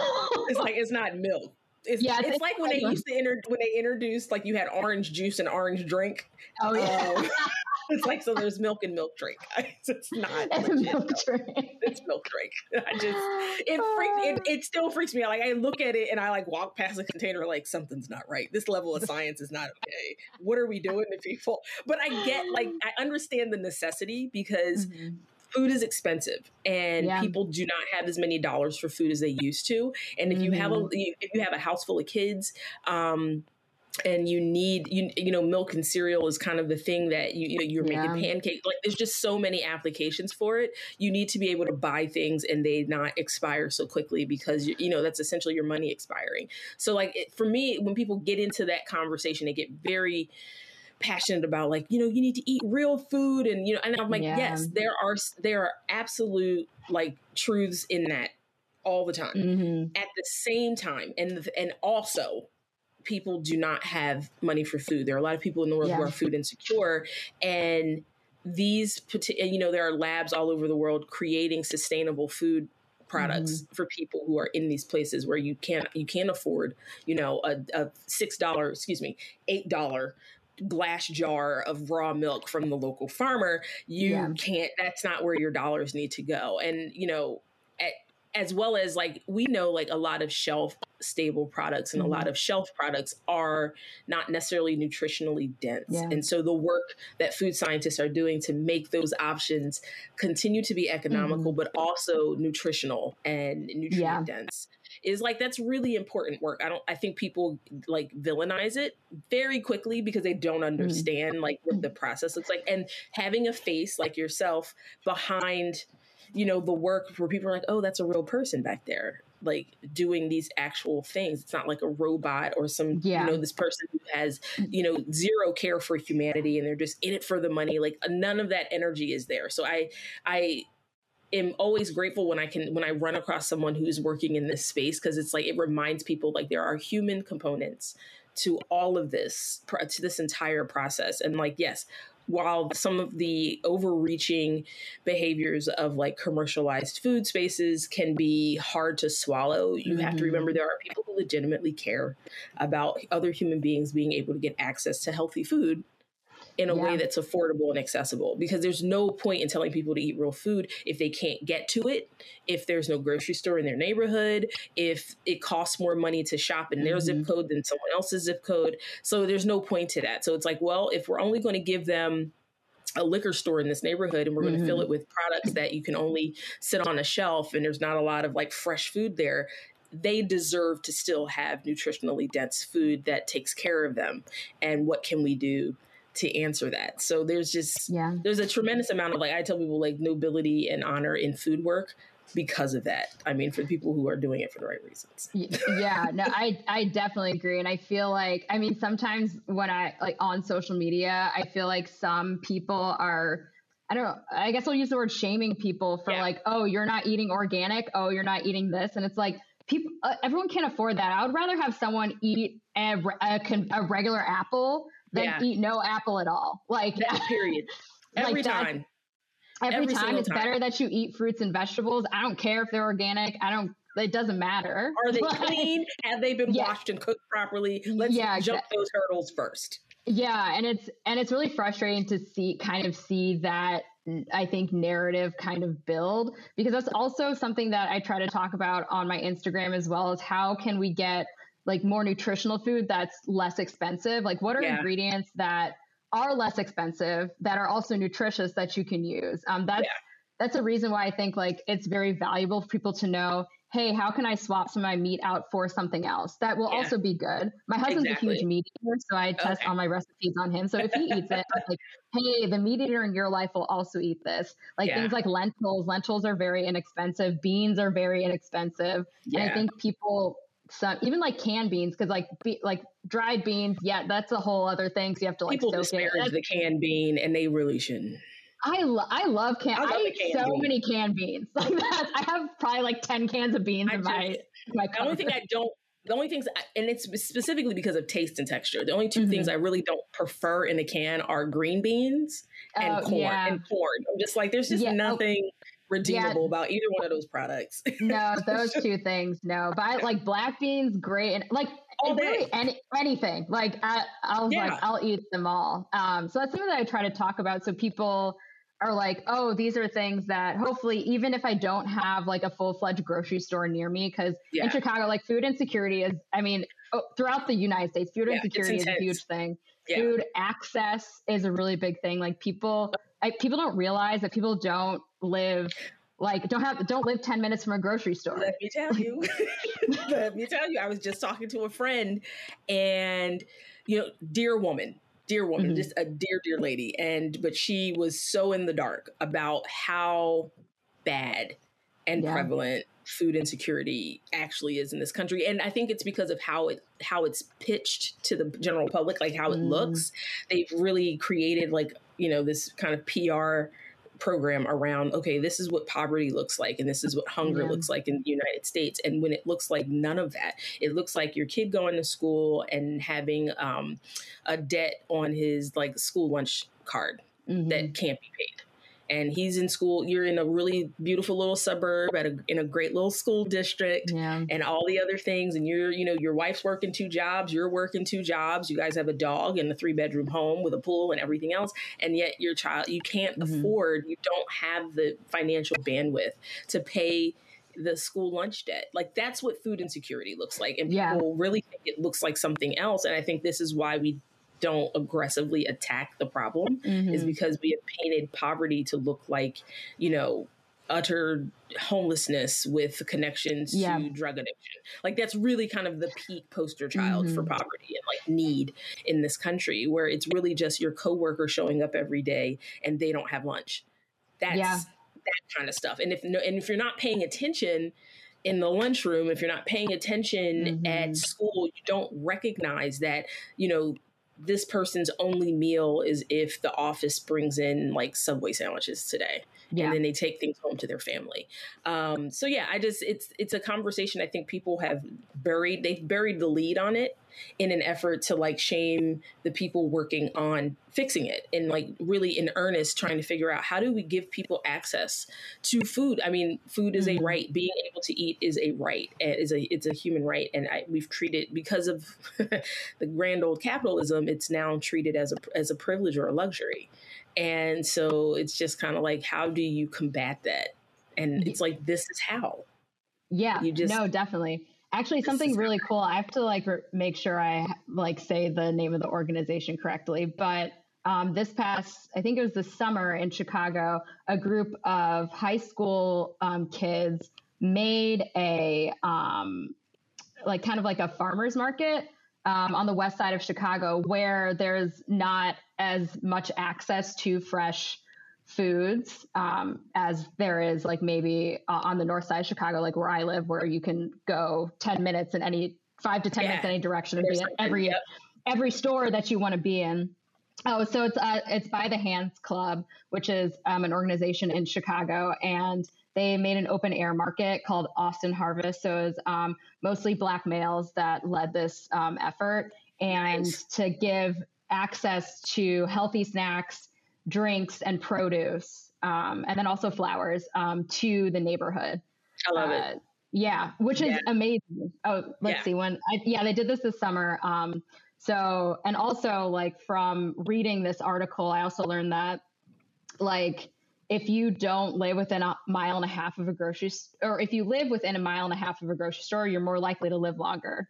B: it's like it's not milk. It's, yeah, it's, it's like when they used to inter- when they introduced like you had orange juice and orange drink.
A: Oh yeah. Um,
B: it's like so there's milk and milk drink. It's not
A: it's
B: legit,
A: milk drink.
B: It's milk drink. I just it freaks it, it still freaks me out. Like I look at it and I like walk past the container like something's not right. This level of science is not okay. What are we doing to people? But I get like I understand the necessity because mm-hmm food is expensive and yeah. people do not have as many dollars for food as they used to and if mm-hmm. you have a mm-hmm. if you have a house full of kids um, and you need you you know milk and cereal is kind of the thing that you you know you're yeah. making pancakes like there's just so many applications for it you need to be able to buy things and they not expire so quickly because you, you know that's essentially your money expiring so like it, for me when people get into that conversation they get very passionate about like you know you need to eat real food and you know and i'm like yeah. yes there are there are absolute like truths in that all the time mm-hmm. at the same time and and also people do not have money for food there are a lot of people in the world yeah. who are food insecure and these you know there are labs all over the world creating sustainable food products mm-hmm. for people who are in these places where you can't you can't afford you know a, a six dollar excuse me eight dollar glass jar of raw milk from the local farmer, you yeah. can't, that's not where your dollars need to go. And, you know, as well as like we know like a lot of shelf stable products and mm-hmm. a lot of shelf products are not necessarily nutritionally dense yeah. and so the work that food scientists are doing to make those options continue to be economical mm-hmm. but also nutritional and nutrient yeah. dense is like that's really important work. I don't I think people like villainize it very quickly because they don't mm-hmm. understand mm. like what the process looks like and having a face like yourself behind you know the work where people are like oh that's a real person back there like doing these actual things. It's not like a robot or some yeah. you know this person who has you know zero care for humanity and they're just in it for the money. Like none of that energy is there. So i i am always grateful when I can when I run across someone who's working in this space because it's like it reminds people like there are human components to all of this to this entire process. And like yes while some of the overreaching behaviors of like commercialized food spaces can be hard to swallow, you mm-hmm. have to mm-hmm. remember there are people who legitimately care about other human beings being able to get access to healthy food in a yeah. way that's affordable and accessible because there's no point in telling people to eat real food if they can't get to it if there's no grocery store in their neighborhood if it costs more money to shop in their mm-hmm. zip code than someone else's zip code so there's no point to that so it's like well if we're only going to give them a liquor store in this neighborhood and we're going to mm-hmm. fill it with products that you can only sit on a shelf and there's not a lot of like fresh food there they deserve to still have nutritionally dense food that takes care of them and what can we do to answer that. So there's just yeah. there's a tremendous amount of like I tell people like nobility and honor in food work because of that. I mean, for people who are doing it for the right reasons.
A: yeah, no, I I definitely agree, and I feel like I mean sometimes when I like on social media, I feel like some people are. I don't know. I guess I'll use the word shaming people for yeah. like, oh, you're not eating organic. Oh, you're not eating this. And it's like, people, uh, everyone can't afford that. I would rather have someone eat a, a, a regular apple than yeah. eat no apple at all. Like
B: that period. Every like time.
A: Every, every time it's time. better that you eat fruits and vegetables. I don't care if they're organic. I don't it doesn't matter.
B: Are they clean? Have they been yeah. washed and cooked properly? Let's yeah, jump exactly. those hurdles first.
A: Yeah, and it's and it's really frustrating to see kind of see that I think narrative kind of build because that's also something that I try to talk about on my Instagram as well as how can we get like more nutritional food that's less expensive? Like, what are yeah. ingredients that are less expensive that are also nutritious that you can use? Um, that's yeah. that's a reason why I think like it's very valuable for people to know. Hey, how can I swap some of my meat out for something else that will yeah. also be good? My husband's exactly. a huge meat eater, so I test okay. all my recipes on him. So if he eats it, I'm like, hey, the meat eater in your life will also eat this. Like things like lentils. Lentils are very inexpensive. Beans are very inexpensive. And I think people some even like canned beans because like be, like dried beans yeah that's a whole other thing so you have to like
B: people disparage it. the canned bean and they really shouldn't
A: I, lo- I love can I, I eat so bean. many canned beans like that I have probably like 10 cans of beans I in just, my my
B: the only thing I don't the only things and it's specifically because of taste and texture the only 2 mm-hmm. things I really don't prefer in a can are green beans and oh, corn yeah. and corn I'm just like there's just yeah. Oh, nothing redeemable yeah. about either one of those products.
A: no, those two things, no. But like black beans, great, and like really any, anything. Like I, I was yeah. like, I'll eat them all. Um, so that's something that I try to talk about, so people are like, oh, these are things that hopefully, even if I don't have like a full fledged grocery store near me, because yeah. in Chicago, like food insecurity is, I mean, oh, throughout the United States, food insecurity is a huge thing. Food access is a really big thing. Like people, I, people don't realize that people don't live like don't have don't live 10 minutes from a grocery store
B: let me tell you let me tell you i was just talking to a friend and you know dear woman dear woman mm-hmm. just a dear dear lady and but she was so in the dark about how bad and yeah. prevalent food insecurity actually is in this country and i think it's because of how it how it's pitched to the general public like how it mm. looks they've really created like you know this kind of pr program around okay this is what poverty looks like and this is what hunger yeah. looks like in the united states and when it looks like none of that it looks like your kid going to school and having um, a debt on his like school lunch card mm-hmm. that can't be paid and he's in school you're in a really beautiful little suburb at a, in a great little school district yeah. and all the other things and you're you know your wife's working two jobs you're working two jobs you guys have a dog and a three bedroom home with a pool and everything else and yet your child you can't mm-hmm. afford you don't have the financial bandwidth to pay the school lunch debt. Like that's what food insecurity looks like. And people yeah. really think it looks like something else. And I think this is why we don't aggressively attack the problem mm-hmm. is because we have painted poverty to look like, you know, utter homelessness with connections yeah. to drug addiction. Like that's really kind of the peak poster child mm-hmm. for poverty and like need in this country where it's really just your coworker showing up every day and they don't have lunch. That's yeah. that kind of stuff. And if no, and if you're not paying attention in the lunchroom, if you're not paying attention mm-hmm. at school, you don't recognize that, you know, this person's only meal is if the office brings in like Subway sandwiches today. Yeah. And then they take things home to their family. Um, so yeah, I just it's it's a conversation I think people have buried they've buried the lead on it in an effort to like shame the people working on fixing it and like really in earnest trying to figure out how do we give people access to food? I mean food is a mm-hmm. right. Being able to eat is a right. Is a it's a human right. And I, we've treated because of the grand old capitalism it's now treated as a as a privilege or a luxury. And so it's just kind of like how do you combat that? And it's like this is how.
A: Yeah. You just no definitely Actually, something really cool. I have to like re- make sure I like say the name of the organization correctly. But um, this past, I think it was the summer in Chicago, a group of high school um, kids made a um, like kind of like a farmers market um, on the west side of Chicago where there's not as much access to fresh foods um, as there is like maybe uh, on the north side of Chicago, like where I live, where you can go 10 minutes in any five to 10 yeah. minutes in any direction and be at every, yep. every store that you want to be in. Oh, so it's uh, it's by the Hands Club, which is um, an organization in Chicago, and they made an open air market called Austin Harvest. So it was um, mostly black males that led this um, effort, and nice. to give access to healthy snacks drinks and produce, um, and then also flowers um, to the neighborhood.
B: I love uh, it.
A: Yeah, which is yeah. amazing. Oh, let's yeah. see when. I, yeah, they did this this summer. Um, so, and also like from reading this article, I also learned that like if you don't live within a mile and a half of a grocery or if you live within a mile and a half of a grocery store, you're more likely to live longer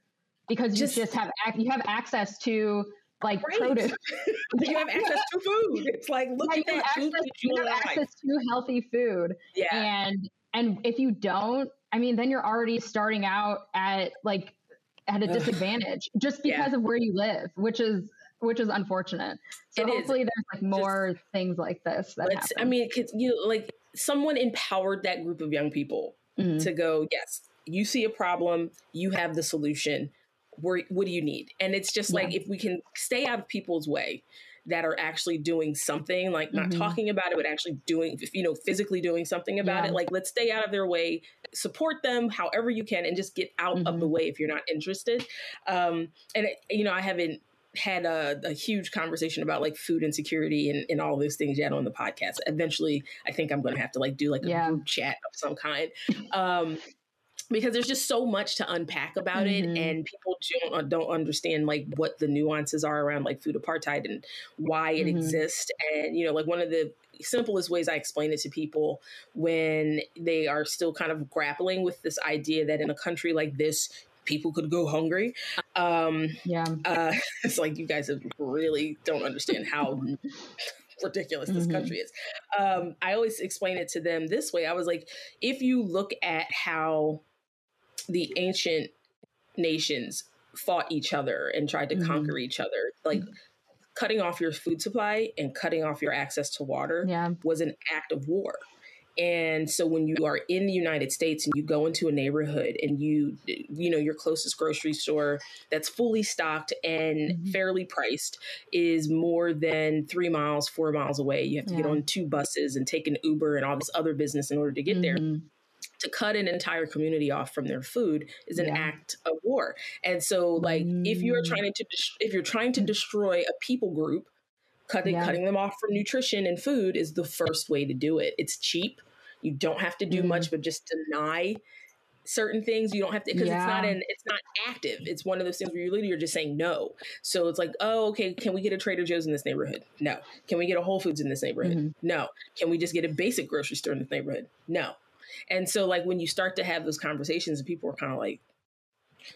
A: because just, you just have you have access to like Great. produce.
B: you have access to food. It's like look at that
A: access, you have access to healthy food. Yeah. And and if you don't, I mean, then you're already starting out at like at a disadvantage just because yeah. of where you live, which is which is unfortunate. So it hopefully is. there's like more just, things like this. That happen.
B: I mean, you like someone empowered that group of young people mm-hmm. to go, yes, you see a problem, you have the solution what do you need? And it's just yeah. like if we can stay out of people's way that are actually doing something, like not mm-hmm. talking about it, but actually doing, you know, physically doing something about yeah. it. Like let's stay out of their way, support them however you can, and just get out mm-hmm. of the mm-hmm. way if you're not interested. Um, and you know, I haven't had a, a, huge conversation about like food insecurity and, and all those things yet on the podcast. Eventually, I think I'm going to have to like do like a yeah. group chat of some kind. Um, because there's just so much to unpack about mm-hmm. it and people don't, uh, don't understand like what the nuances are around like food apartheid and why it mm-hmm. exists and you know like one of the simplest ways i explain it to people when they are still kind of grappling with this idea that in a country like this people could go hungry um yeah uh, it's like you guys really don't understand how ridiculous this mm-hmm. country is. Um, I always explain it to them this way. I was like, if you look at how the ancient nations fought each other and tried to mm-hmm. conquer each other. Like mm-hmm. cutting off your food supply and cutting off your access to water yeah. was an act of war. And so when you are in the United States and you go into a neighborhood and you you know your closest grocery store that's fully stocked and mm-hmm. fairly priced is more than 3 miles, 4 miles away. You have to yeah. get on two buses and take an Uber and all this other business in order to get mm-hmm. there to cut an entire community off from their food is an yeah. act of war. And so like mm. if you're trying to if you're trying to destroy a people group, cutting yeah. cutting them off from nutrition and food is the first way to do it. It's cheap. You don't have to do mm. much but just deny certain things you don't have to because yeah. it's not an it's not active it's one of those things where you literally are just saying no so it's like oh okay can we get a trader joe's in this neighborhood no can we get a whole foods in this neighborhood mm-hmm. no can we just get a basic grocery store in this neighborhood no and so, like, when you start to have those conversations, and people are kind of like,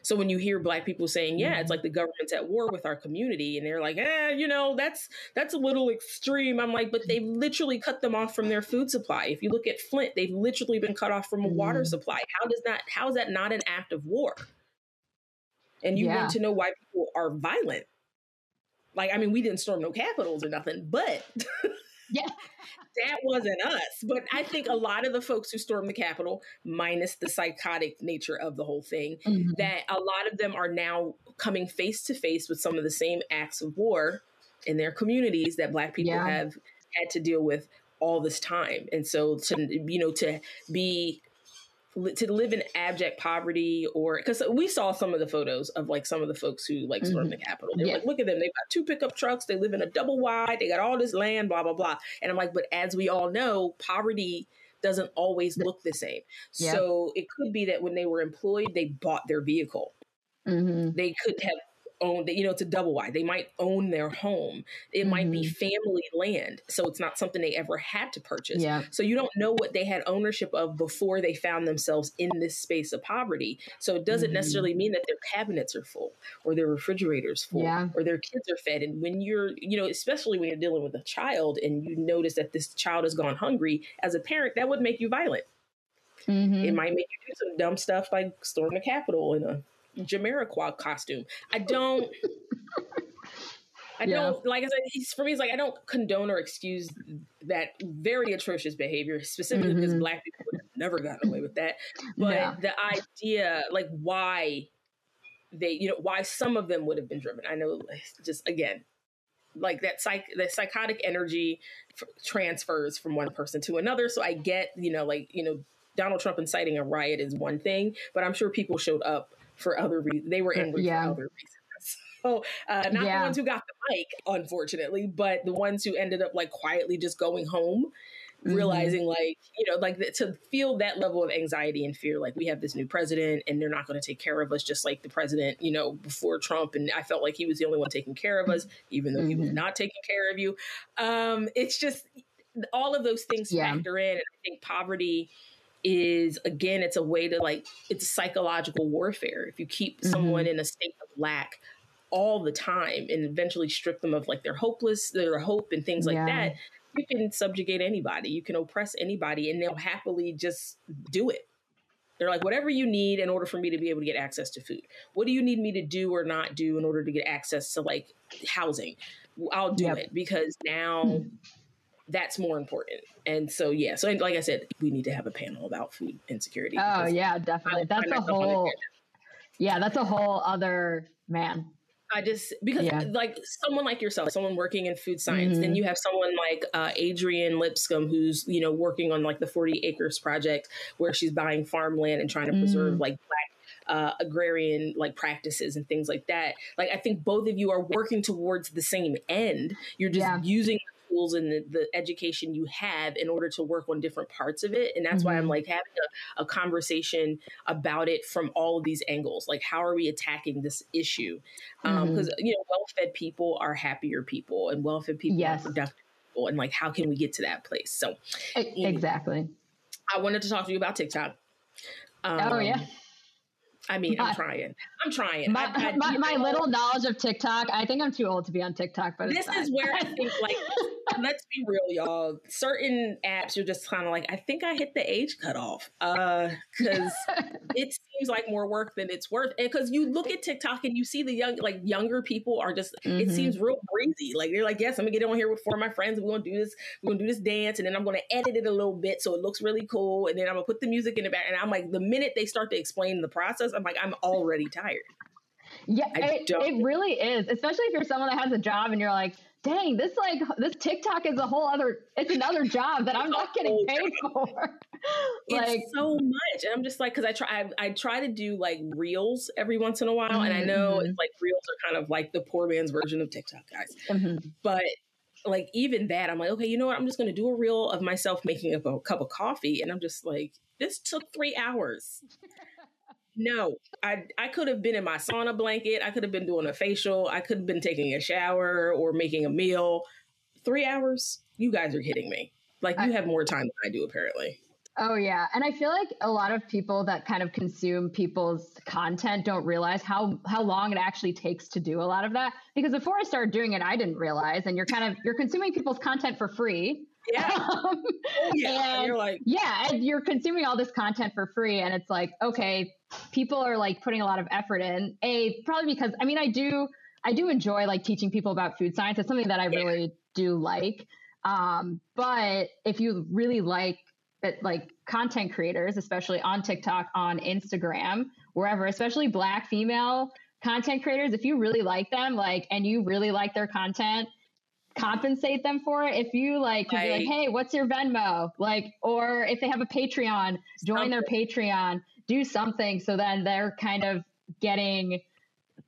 B: so when you hear black people saying, "Yeah, it's mm-hmm. like the government's at war with our community," and they're like, "Eh, you know, that's that's a little extreme," I'm like, "But they've literally cut them off from their food supply. If you look at Flint, they've literally been cut off from a water mm-hmm. supply. How does that? How is that not an act of war?" And you yeah. want to know why people are violent. Like, I mean, we didn't storm no capitals or nothing, but
A: yeah
B: that wasn't us. But I think a lot of the folks who stormed the Capitol, minus the psychotic nature of the whole thing, mm-hmm. that a lot of them are now coming face to face with some of the same acts of war in their communities that Black people yeah. have had to deal with all this time. And so to you know to be to live in abject poverty or because we saw some of the photos of like some of the folks who like stormed mm-hmm. the capitol they're yeah. like look at them they've got two pickup trucks they live in a double wide they got all this land blah blah blah and i'm like but as we all know poverty doesn't always look the same yeah. so it could be that when they were employed they bought their vehicle Mm-hmm. They could have own you know it's a double wide they might own their home it mm-hmm. might be mm-hmm. family land so it's not something they ever had to purchase yeah. so you don't know what they had ownership of before they found themselves in this space of poverty so it doesn't mm-hmm. necessarily mean that their cabinets are full or their refrigerators full yeah. or their kids are fed and when you're you know especially when you're dealing with a child and you notice that this child has gone hungry as a parent that would make you violent mm-hmm. it might make you do some dumb stuff like storm the capitol in a Jamiroquai costume. I don't. I yeah. don't like I said. For me, it's like I don't condone or excuse that very atrocious behavior, specifically mm-hmm. because Black people would have never gotten away with that. But yeah. the idea, like why they, you know, why some of them would have been driven. I know, just again, like that psych, the psychotic energy f- transfers from one person to another. So I get, you know, like you know, Donald Trump inciting a riot is one thing, but I'm sure people showed up for other reasons. They were angry yeah. for other reasons. So, uh, not yeah. the ones who got the mic, unfortunately, but the ones who ended up like quietly just going home, mm-hmm. realizing like, you know, like to feel that level of anxiety and fear, like we have this new president and they're not going to take care of us, just like the president, you know, before Trump. And I felt like he was the only one taking care of us, even though mm-hmm. he was mm-hmm. not taking care of you. Um, it's just all of those things yeah. factor in. And I think poverty is again it's a way to like it's psychological warfare if you keep mm-hmm. someone in a state of lack all the time and eventually strip them of like their hopeless their hope and things like yeah. that you can subjugate anybody you can oppress anybody and they'll happily just do it they're like whatever you need in order for me to be able to get access to food what do you need me to do or not do in order to get access to like housing i'll do yep. it because now hmm that's more important. And so, yeah. So, like I said, we need to have a panel about food insecurity.
A: Oh, yeah, definitely. That's a whole, yeah, that's a whole other man.
B: I just because yeah. like someone like yourself, someone working in food science, mm-hmm. then you have someone like uh, Adrienne Lipscomb who's you know working on like the Forty Acres project where she's buying farmland and trying to preserve mm. like black uh, agrarian like practices and things like that. Like I think both of you are working towards the same end. You're just yeah. using tools and the, the, education you have in order to work on different parts of it. And that's mm-hmm. why I'm mm-hmm. like having a, a, conversation about it from all of these angles. Like, how are we attacking this issue? Because, um, mm-hmm. you know, well fed people are happier people and well fed people yes. are productive people. And like, how can we get to that place? So,
A: exactly.
B: I wanted to talk to you about TikTok.
A: Um, oh, yeah.
B: I mean, I'm trying. I'm trying.
A: My,
B: I, I,
A: my, my little knowledge of TikTok, I think I'm too old to be on TikTok, but
B: this is where I think, like, let's be real, y'all. Certain apps, you're just kind of like, I think I hit the age cutoff because uh, it seems like more work than it's worth. And because you look at TikTok and you see the young, like, younger people are just, mm-hmm. it seems real breezy. Like, they're like, yes, I'm gonna get on here with four of my friends we're gonna do this, we're gonna do this dance, and then I'm gonna edit it a little bit so it looks really cool, and then I'm gonna put the music in the back. And I'm like, the minute they start to explain the process, I'm like, I'm already tired.
A: Yeah, it, it really is, especially if you're someone that has a job and you're like, dang, this like this TikTok is a whole other it's another job that I'm not getting paid for.
B: like it's so much. And I'm just like, cause I try I, I, try to do like reels every once in a while. Mm-hmm. And I know mm-hmm. it's like reels are kind of like the poor man's version of TikTok guys. Mm-hmm. But like even that, I'm like, okay, you know what? I'm just gonna do a reel of myself making a, a cup of coffee. And I'm just like, this took three hours. No, I I could have been in my sauna blanket. I could have been doing a facial. I could have been taking a shower or making a meal. Three hours? You guys are kidding me. Like you have more time than I do, apparently.
A: Oh yeah, and I feel like a lot of people that kind of consume people's content don't realize how how long it actually takes to do a lot of that. Because before I started doing it, I didn't realize. And you're kind of you're consuming people's content for free.
B: Yeah. Um, oh, yeah. And you're like
A: yeah, and you're consuming all this content for free, and it's like okay, people are like putting a lot of effort in. A probably because I mean I do I do enjoy like teaching people about food science. It's something that I really do like. Um, but if you really like it, like content creators, especially on TikTok, on Instagram, wherever, especially black female content creators, if you really like them, like, and you really like their content, compensate them for it. If you like, right. like, hey, what's your Venmo? Like, or if they have a Patreon, join something. their Patreon do something so then they're kind of getting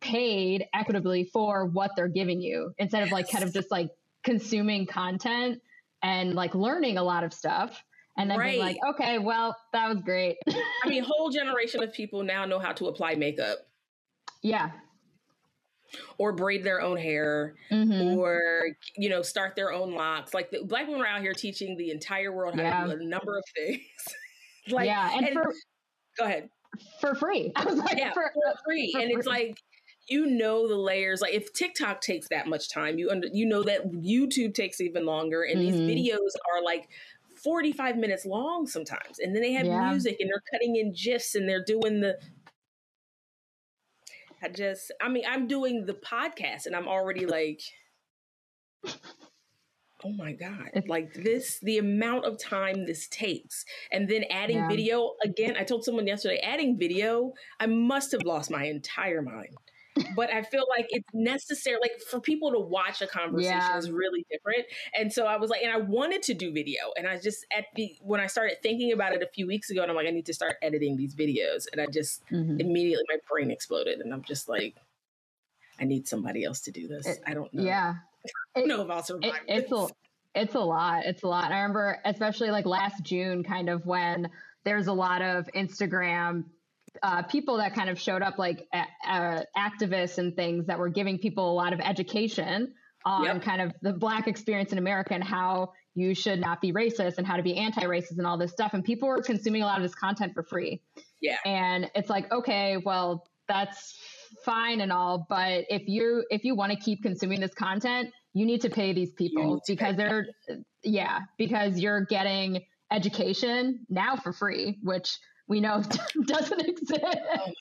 A: paid equitably for what they're giving you instead of like kind of just like consuming content and like learning a lot of stuff and then right. being like, okay, well, that was great.
B: I mean, whole generation of people now know how to apply makeup.
A: Yeah.
B: Or braid their own hair, mm-hmm. or you know, start their own locks. Like the black women are out here teaching the entire world how yeah. to do a number of things.
A: like, yeah, and, and for
B: Go ahead.
A: For free. I was like,
B: yeah, for, for free. For and free. it's like, you know the layers. Like if TikTok takes that much time, you under, you know that YouTube takes even longer, and mm-hmm. these videos are like 45 minutes long sometimes. And then they have yeah. music and they're cutting in GIFs and they're doing the I just I mean, I'm doing the podcast and I'm already like oh my god like this the amount of time this takes and then adding yeah. video again i told someone yesterday adding video i must have lost my entire mind but i feel like it's necessary like for people to watch a conversation yeah. is really different and so i was like and i wanted to do video and i just at the when i started thinking about it a few weeks ago and i'm like i need to start editing these videos and i just mm-hmm. immediately my brain exploded and i'm just like i need somebody else to do this it, i don't know
A: yeah
B: I don't know if I'll survive. It,
A: it's a it's a lot. It's a lot. I remember, especially like last June, kind of when there's a lot of Instagram uh, people that kind of showed up, like uh, activists and things that were giving people a lot of education on yep. kind of the Black experience in America and how you should not be racist and how to be anti-racist and all this stuff. And people were consuming a lot of this content for free.
B: Yeah.
A: And it's like, okay, well, that's fine and all, but if you if you want to keep consuming this content, you need to pay these people because they're yeah because you're getting education now for free which we know doesn't exist. Oh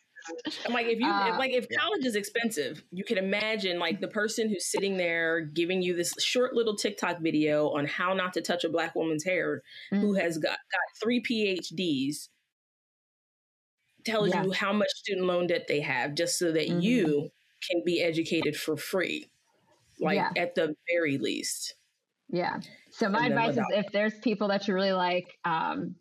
B: I'm like if you uh, if, like if college is expensive, you can imagine like the person who's sitting there giving you this short little TikTok video on how not to touch a black woman's hair, mm-hmm. who has got got three PhDs, tells yeah. you how much student loan debt they have just so that mm-hmm. you can be educated for free like yeah. at the very least.
A: Yeah. So my advice is if there's people that you really like, um,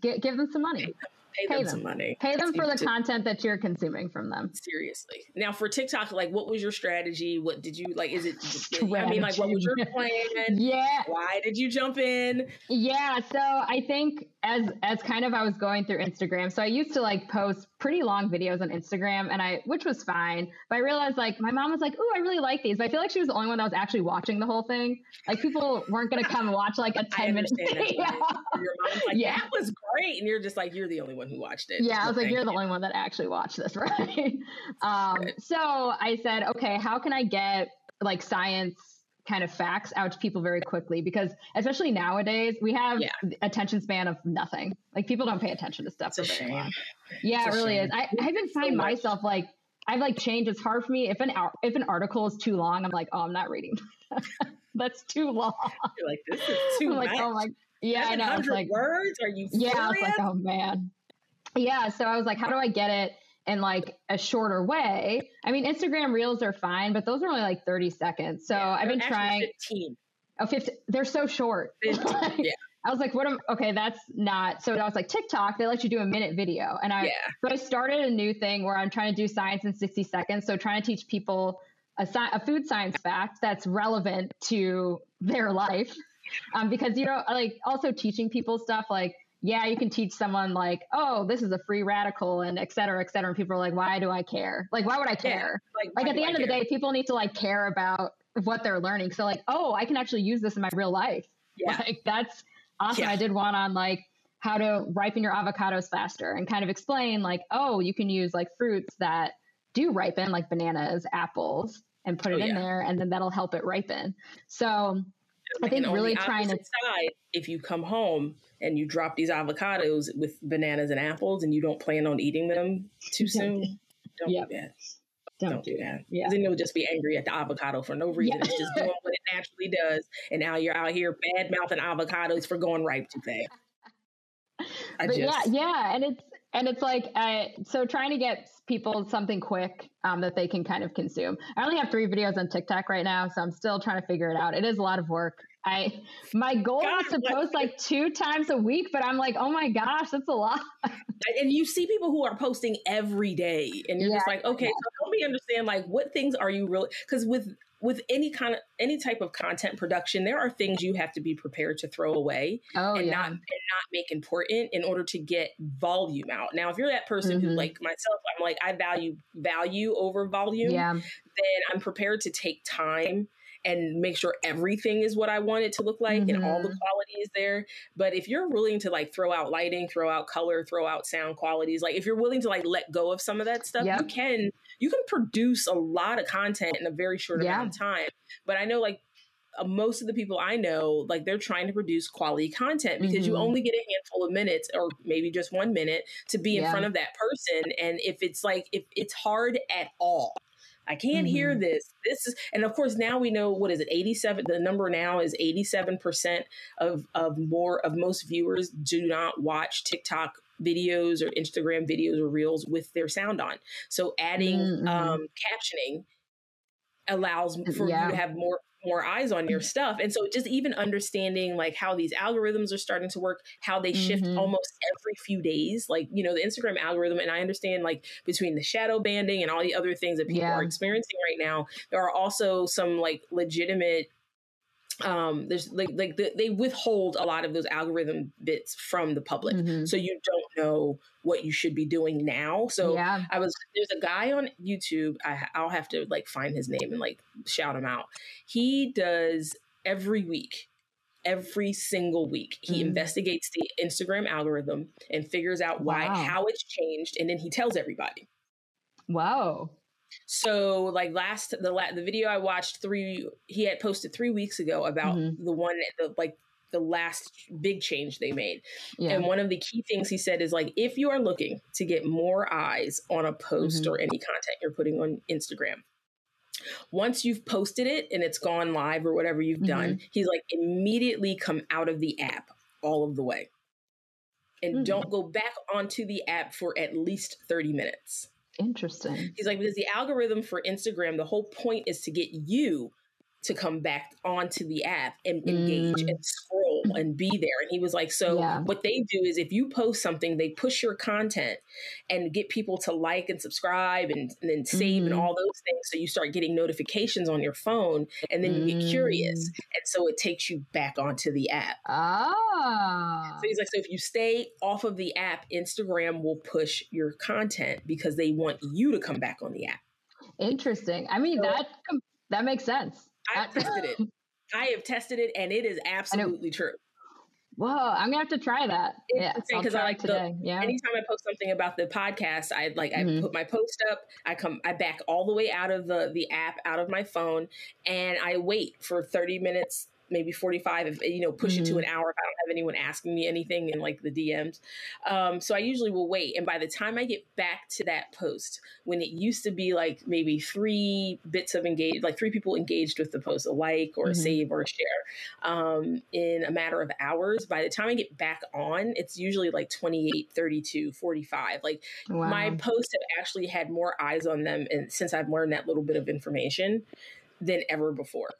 A: get, give them some money.
B: pay, pay them, them, some money.
A: Pay them for the to, content that you're consuming from them.
B: Seriously. Now for TikTok, like, what was your strategy? What did you like? Is it? Strategy. I mean, like, what was your plan?
A: yeah.
B: Why did you jump in?
A: Yeah. So I think as as kind of I was going through Instagram, so I used to like post pretty long videos on Instagram, and I which was fine. But I realized like my mom was like, "Oh, I really like these." But I feel like she was the only one that was actually watching the whole thing. Like people weren't going to come watch like a ten minute video.
B: Your mom's like, yeah. "That was great," and you're just like, "You're the only one who watched it."
A: Yeah, I was like, "You're the only one that actually watched this, right?" um, so I said, "Okay, how can I get like science?" Kind of facts out to people very quickly because especially nowadays we have yeah. attention span of nothing like people don't pay attention to stuff it's for very long yeah it's it really is I, I even find so myself like I've like changed. It's hard for me if an if an article is too long. I'm like, oh, I'm not reading. That's too long.
B: You're like, this is too I'm
A: like, oh my, yeah, I know. It's like
B: words. Are you? Serious?
A: Yeah, I was like, oh man. Yeah, so I was like, how do I get it in like a shorter way? I mean, Instagram Reels are fine, but those are only like 30 seconds. So yeah, I've been trying.
B: 15.
A: Oh, 15. They're so short.
B: yeah.
A: I was like, what am okay, that's not so I was like, TikTok, they let you do a minute video. And I yeah. so I started a new thing where I'm trying to do science in 60 seconds. So trying to teach people a, a food science fact that's relevant to their life. Um, because you know, like also teaching people stuff like, yeah, you can teach someone like, oh, this is a free radical and et cetera, et cetera. And people are like, why do I care? Like, why would I care? Yeah, like, like at the end I of care? the day, people need to like care about what they're learning. So like, oh, I can actually use this in my real life. Yeah. Like that's awesome. Yeah. I did one on like how to ripen your avocados faster and kind of explain like, oh, you can use like fruits that do ripen, like bananas, apples, and put it oh, in there, and then that'll help it ripen. So I think really trying to
B: side, if you come home and you drop these avocados with bananas and apples, and you don't plan on eating them too soon, don't yep. do that. Don't, don't do that. Yeah. Then you'll just be angry at the avocado for no reason. Yeah. It's just doing what it naturally does. And now you're out here bad mouthing avocados for going ripe too fast.
A: I but just, yeah, yeah. And it's and it's like uh, so trying to get people something quick um, that they can kind of consume. I only have three videos on TikTok right now, so I'm still trying to figure it out. It is a lot of work. I my goal God, was to post like two times a week, but I'm like, oh my gosh, that's a lot.
B: and you see people who are posting every day, and you're yeah, just like, okay, yeah. so help me understand, like, what things are you really? Because with with any kind of any type of content production, there are things you have to be prepared to throw away
A: oh,
B: and
A: yeah.
B: not and not make important in order to get volume out. Now, if you're that person mm-hmm. who, like myself, I'm like I value value over volume.
A: Yeah.
B: Then I'm prepared to take time and make sure everything is what I want it to look like mm-hmm. and all the mm-hmm. quality is there. But if you're willing to like throw out lighting, throw out color, throw out sound qualities, like if you're willing to like let go of some of that stuff, yep. you can you can produce a lot of content in a very short yeah. amount of time. But I know like uh, most of the people I know, like they're trying to produce quality content because mm-hmm. you only get a handful of minutes or maybe just one minute to be in yeah. front of that person. And if it's like, if it's hard at all, I can't mm-hmm. hear this. This is, and of course, now we know what is it? 87. The number now is 87% of, of more of most viewers do not watch TikTok videos or Instagram videos or reels with their sound on. So adding mm-hmm. um, captioning allows for yeah. you to have more more eyes on your stuff. And so just even understanding like how these algorithms are starting to work, how they shift mm-hmm. almost every few days, like, you know, the Instagram algorithm. And I understand like between the shadow banning and all the other things that people yeah. are experiencing right now, there are also some like legitimate um there's like like the, they withhold a lot of those algorithm bits from the public mm-hmm. so you don't know what you should be doing now so yeah. i was there's a guy on youtube I, i'll have to like find his name and like shout him out he does every week every single week he mm-hmm. investigates the instagram algorithm and figures out why wow. how it's changed and then he tells everybody
A: wow
B: so like last the la- the video I watched three he had posted three weeks ago about mm-hmm. the one the like the last big change they made. Yeah. And one of the key things he said is like if you are looking to get more eyes on a post mm-hmm. or any content you're putting on Instagram, once you've posted it and it's gone live or whatever you've mm-hmm. done, he's like immediately come out of the app all of the way. And mm-hmm. don't go back onto the app for at least 30 minutes.
A: Interesting.
B: He's like, because the algorithm for Instagram, the whole point is to get you to come back onto the app and engage mm. and scroll. And be there. And he was like, so yeah. what they do is if you post something, they push your content and get people to like and subscribe and, and then save mm-hmm. and all those things. So you start getting notifications on your phone and then you get curious. Mm. And so it takes you back onto the app.
A: Ah.
B: So he's like, so if you stay off of the app, Instagram will push your content because they want you to come back on the app.
A: Interesting. I mean, so, that that makes sense.
B: I tested it. I have tested it, and it is absolutely true.
A: Whoa, I'm gonna have to try that. It's yeah,
B: because I like today. The, yeah. Anytime I post something about the podcast, I like mm-hmm. I put my post up. I come, I back all the way out of the the app, out of my phone, and I wait for 30 minutes maybe 45 if you know push mm-hmm. it to an mm-hmm. hour if i don't have anyone asking me anything in like the dms um, so i usually will wait and by the time i get back to that post when it used to be like maybe three bits of engaged like three people engaged with the post a like or mm-hmm. a save or a share um, in a matter of hours by the time i get back on it's usually like 28 32 45 like wow. my posts have actually had more eyes on them and since i've learned that little bit of information than ever before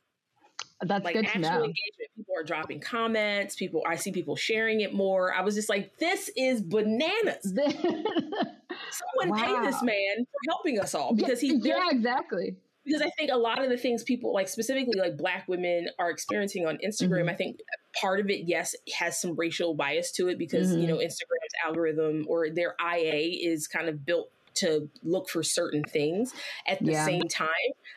A: that's
B: like
A: good know.
B: engagement. People are dropping comments. People, I see people sharing it more. I was just like, this is bananas. Someone wow. pay this man for helping us all because
A: he. Yeah, exactly.
B: Because I think a lot of the things people like, specifically like Black women, are experiencing on Instagram. Mm-hmm. I think part of it, yes, has some racial bias to it because mm-hmm. you know Instagram's algorithm or their IA is kind of built to look for certain things. At the yeah. same time,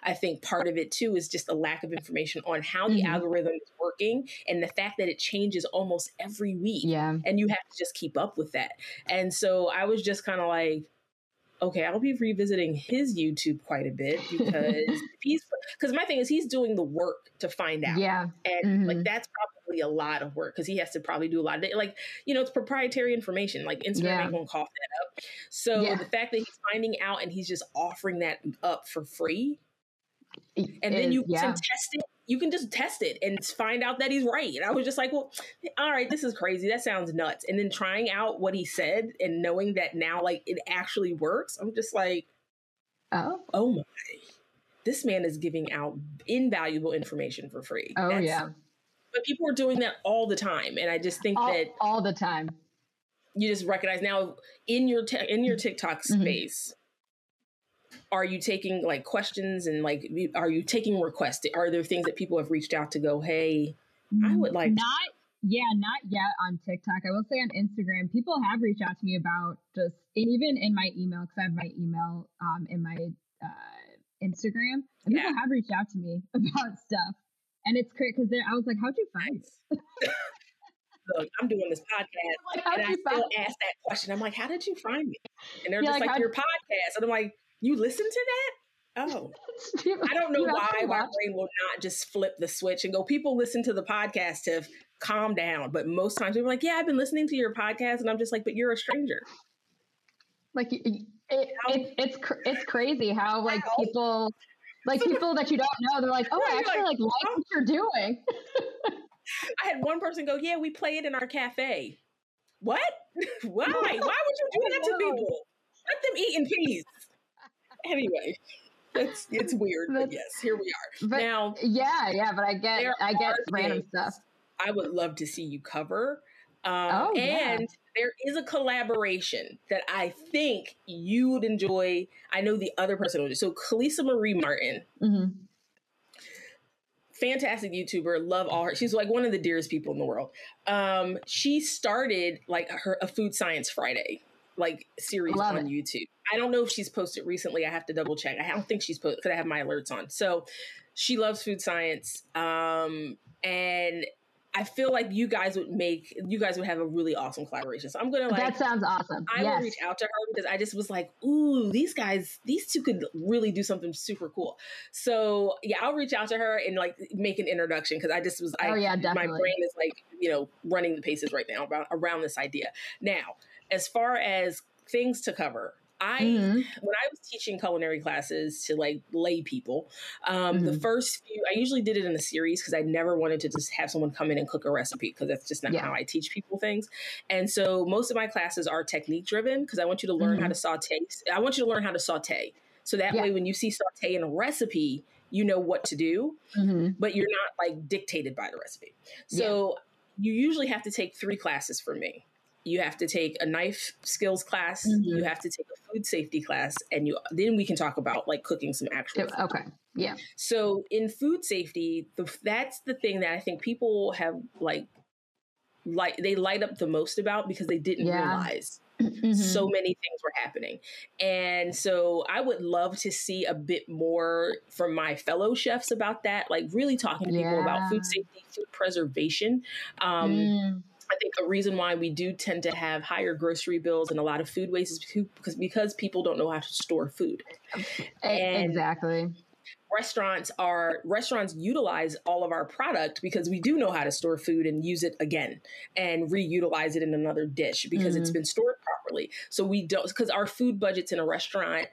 B: I think part of it too is just a lack of information on how the mm-hmm. algorithm is working and the fact that it changes almost every week.
A: Yeah.
B: And you have to just keep up with that. And so I was just kind of like, okay, I'll be revisiting his YouTube quite a bit because he's because my thing is he's doing the work to find out.
A: Yeah.
B: And mm-hmm. like that's probably a lot of work because he has to probably do a lot of it. like, you know, it's proprietary information. Like Instagram yeah. ain't gonna cough that up. So yeah. the fact that he's finding out and he's just offering that up for free. And then you yeah. can test it you can just test it and find out that he's right. And I was just like, well, all right, this is crazy. That sounds nuts. And then trying out what he said and knowing that now, like, it actually works, I'm just like,
A: oh,
B: oh my, this man is giving out invaluable information for free.
A: Oh, That's, yeah.
B: But people are doing that all the time. And I just think
A: all,
B: that
A: all the time.
B: You just recognize now in your te- in your TikTok mm-hmm. Are you taking like questions and like are you taking requests are there things that people have reached out to go hey i would like
A: not yeah not yet on tiktok i will say on instagram people have reached out to me about just and even in my email because i have my email um, in my uh, instagram and yeah. people have reached out to me about stuff and it's great because i was like how'd you find
B: Look, I'm doing this podcast, like, and I still ask that question. I'm like, "How did you find me?" And they're just like, like "Your podcast," and I'm like, you listen to that? Oh, I don't know why my brain will not just flip the switch and go. People listen to the podcast to calm down, but most times people are like, "Yeah, I've been listening to your podcast," and I'm just like, "But you're a stranger."
A: Like it, it, it it's it's crazy how like people like people that you don't know they're like, "Oh, I actually like, like like what you're doing."
B: I had one person go, "Yeah, we play it in our cafe." What? Why? Why would you do that to people? Let them eat in peace anyway, it's it's weird, but yes, here we are.
A: But,
B: now,
A: yeah, yeah, but I get I get random stuff.
B: I would love to see you cover. Um, oh, and yeah. there is a collaboration that I think you would enjoy. I know the other person would. So, Khaleesa Marie Martin. Mm-hmm fantastic YouTuber. Love all her. She's like one of the dearest people in the world. Um, she started like her a Food Science Friday like series on it. YouTube. I don't know if she's posted recently. I have to double check. I don't think she's posted because I have my alerts on. So she loves food science. Um, and I feel like you guys would make you guys would have a really awesome collaboration. So I'm gonna like
A: that sounds awesome.
B: I yes. will reach out to her because I just was like, ooh, these guys, these two could really do something super cool. So yeah, I'll reach out to her and like make an introduction because I just was
A: oh,
B: I,
A: yeah, definitely.
B: my brain is like you know running the paces right now around around this idea. Now, as far as things to cover, I mm-hmm. when I was teaching culinary classes to like lay people, um, mm-hmm. the first few I usually did it in a series because I never wanted to just have someone come in and cook a recipe because that's just not yeah. how I teach people things. And so most of my classes are technique driven because I want you to learn mm-hmm. how to saute. I want you to learn how to saute. So that yeah. way, when you see saute in a recipe, you know what to do, mm-hmm. but you're not like dictated by the recipe. So you usually have to take three classes from me. You have to take a knife skills class, mm-hmm. you have to take a food safety class, and you then we can talk about like cooking some actual. Food.
A: Okay. Yeah.
B: So in food safety, the, that's the thing that I think people have like like they light up the most about because they didn't yeah. realize mm-hmm. so many things were happening. And so I would love to see a bit more from my fellow chefs about that, like really talking to yeah. people about food safety, food preservation. Um, mm. I think a reason why we do tend to have higher grocery bills and a lot of food waste is because because people don't know how to store food.
A: And exactly
B: restaurants are restaurants utilize all of our product because we do know how to store food and use it again and reutilize it in another dish because mm-hmm. it's been stored properly. So we don't because our food budgets in a restaurant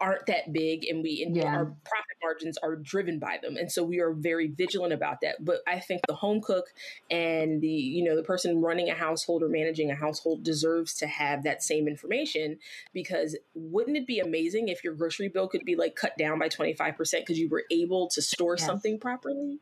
B: aren't that big and we and yeah. our profit margins are driven by them and so we are very vigilant about that but i think the home cook and the you know the person running a household or managing a household deserves to have that same information because wouldn't it be amazing if your grocery bill could be like cut down by 25% because you were able to store yes. something properly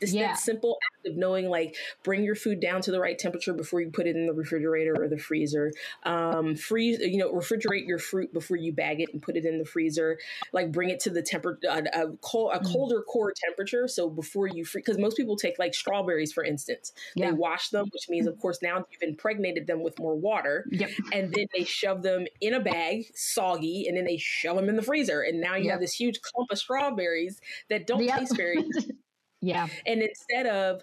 B: it's yeah. that simple act of knowing, like, bring your food down to the right temperature before you put it in the refrigerator or the freezer. Um, freeze, you know, refrigerate your fruit before you bag it and put it in the freezer. Like, bring it to the temperature, uh, a, cold, a mm. colder core temperature. So before you free, because most people take like strawberries, for instance, yeah. they wash them, which means, of course, now you've impregnated them with more water,
A: yep.
B: and then they shove them in a bag, soggy, and then they shove them in the freezer, and now you yep. have this huge clump of strawberries that don't yep. taste very.
A: Yeah.
B: And instead of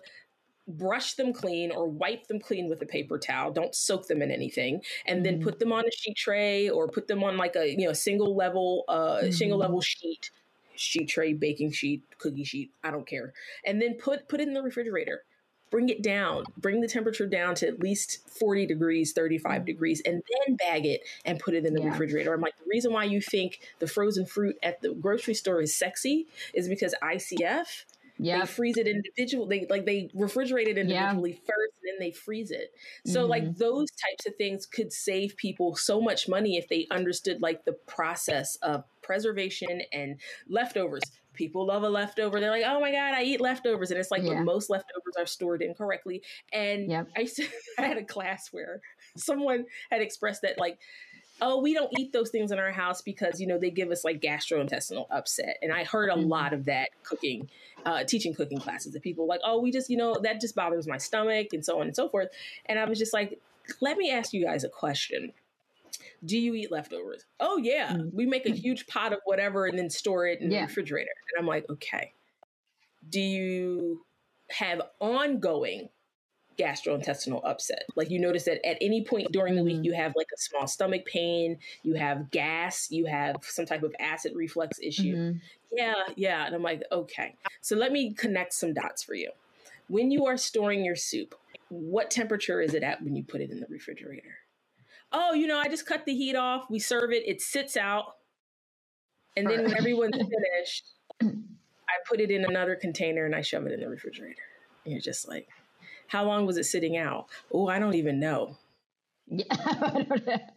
B: brush them clean or wipe them clean with a paper towel don't soak them in anything and mm-hmm. then put them on a sheet tray or put them on like a you know single level uh mm-hmm. single level sheet sheet tray baking sheet cookie sheet i don't care and then put put it in the refrigerator bring it down bring the temperature down to at least 40 degrees 35 mm-hmm. degrees and then bag it and put it in the yeah. refrigerator i'm like the reason why you think the frozen fruit at the grocery store is sexy is because IQF yeah. They freeze it individual. They like they refrigerate it individually yeah. first, and then they freeze it. So mm-hmm. like those types of things could save people so much money if they understood like the process of preservation and leftovers. People love a leftover. They're like, oh my god, I eat leftovers, and it's like yeah. most leftovers are stored incorrectly. And yep. I, I had a class where someone had expressed that like oh, we don't eat those things in our house because, you know, they give us like gastrointestinal upset. And I heard a mm-hmm. lot of that cooking, uh, teaching cooking classes that people like, oh, we just, you know, that just bothers my stomach and so on and so forth. And I was just like, let me ask you guys a question. Do you eat leftovers? Oh, yeah. Mm-hmm. We make a huge pot of whatever and then store it in yeah. the refrigerator. And I'm like, okay. Do you have ongoing gastrointestinal upset. Like you notice that at any point during the week, mm. you have like a small stomach pain, you have gas, you have some type of acid reflux issue. Mm-hmm. Yeah, yeah. And I'm like, okay. So let me connect some dots for you. When you are storing your soup, what temperature is it at when you put it in the refrigerator? Oh, you know, I just cut the heat off, we serve it, it sits out. And then when everyone's finished, I put it in another container and I shove it in the refrigerator. And you're just like, how long was it sitting out? Oh, I don't even know.
A: Yeah.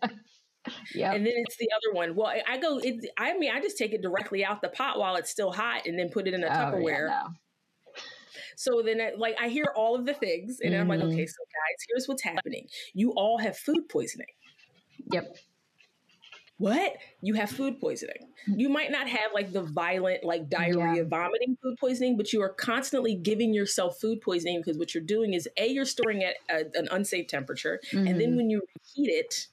B: Yeah. And then it's the other one. Well, I go, it, I mean, I just take it directly out the pot while it's still hot and then put it in a oh, Tupperware. Yeah, no. So then, I, like, I hear all of the things, and mm-hmm. I'm like, mm-hmm. okay, so guys, here's what's happening. You all have food poisoning.
A: Yep
B: what? You have food poisoning. You might not have like the violent, like diarrhea, yeah. vomiting food poisoning, but you are constantly giving yourself food poisoning because what you're doing is A, you're storing it at a, an unsafe temperature. Mm-hmm. And then mm-hmm. when you heat it,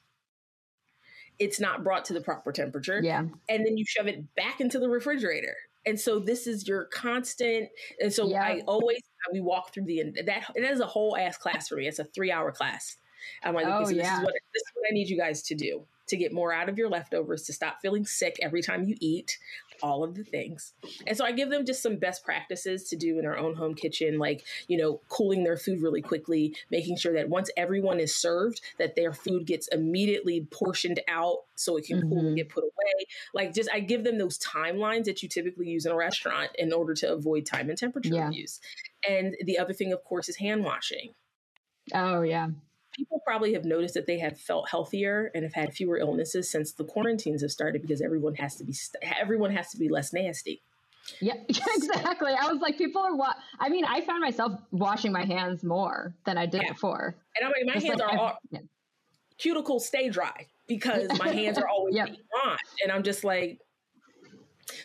B: it's not brought to the proper temperature.
A: Yeah.
B: And then you shove it back into the refrigerator. And so this is your constant. And so yeah. I always, we walk through the, that, that is a whole ass class for me. It's a three hour class. I'm like, oh, okay, so yeah. is what, this is what I need you guys to do to get more out of your leftovers, to stop feeling sick every time you eat, all of the things. And so I give them just some best practices to do in their own home kitchen, like, you know, cooling their food really quickly, making sure that once everyone is served, that their food gets immediately portioned out so it can mm-hmm. cool and mm-hmm. get put away. Like just I give them those timelines that you typically use in a restaurant in order to avoid time and temperature yeah. abuse. And the other thing, of course, is hand washing.
A: Oh yeah
B: people probably have noticed that they have felt healthier and have had fewer illnesses since the quarantines have started because everyone has to be everyone has to be less nasty.
A: Yeah, exactly. I was like, people are. Wa- I mean, I found myself washing my hands more than I did yeah. before.
B: And I mean, my Just hands like, are all yeah. cuticles stay dry because my hands are always yep. on, and I'm just like.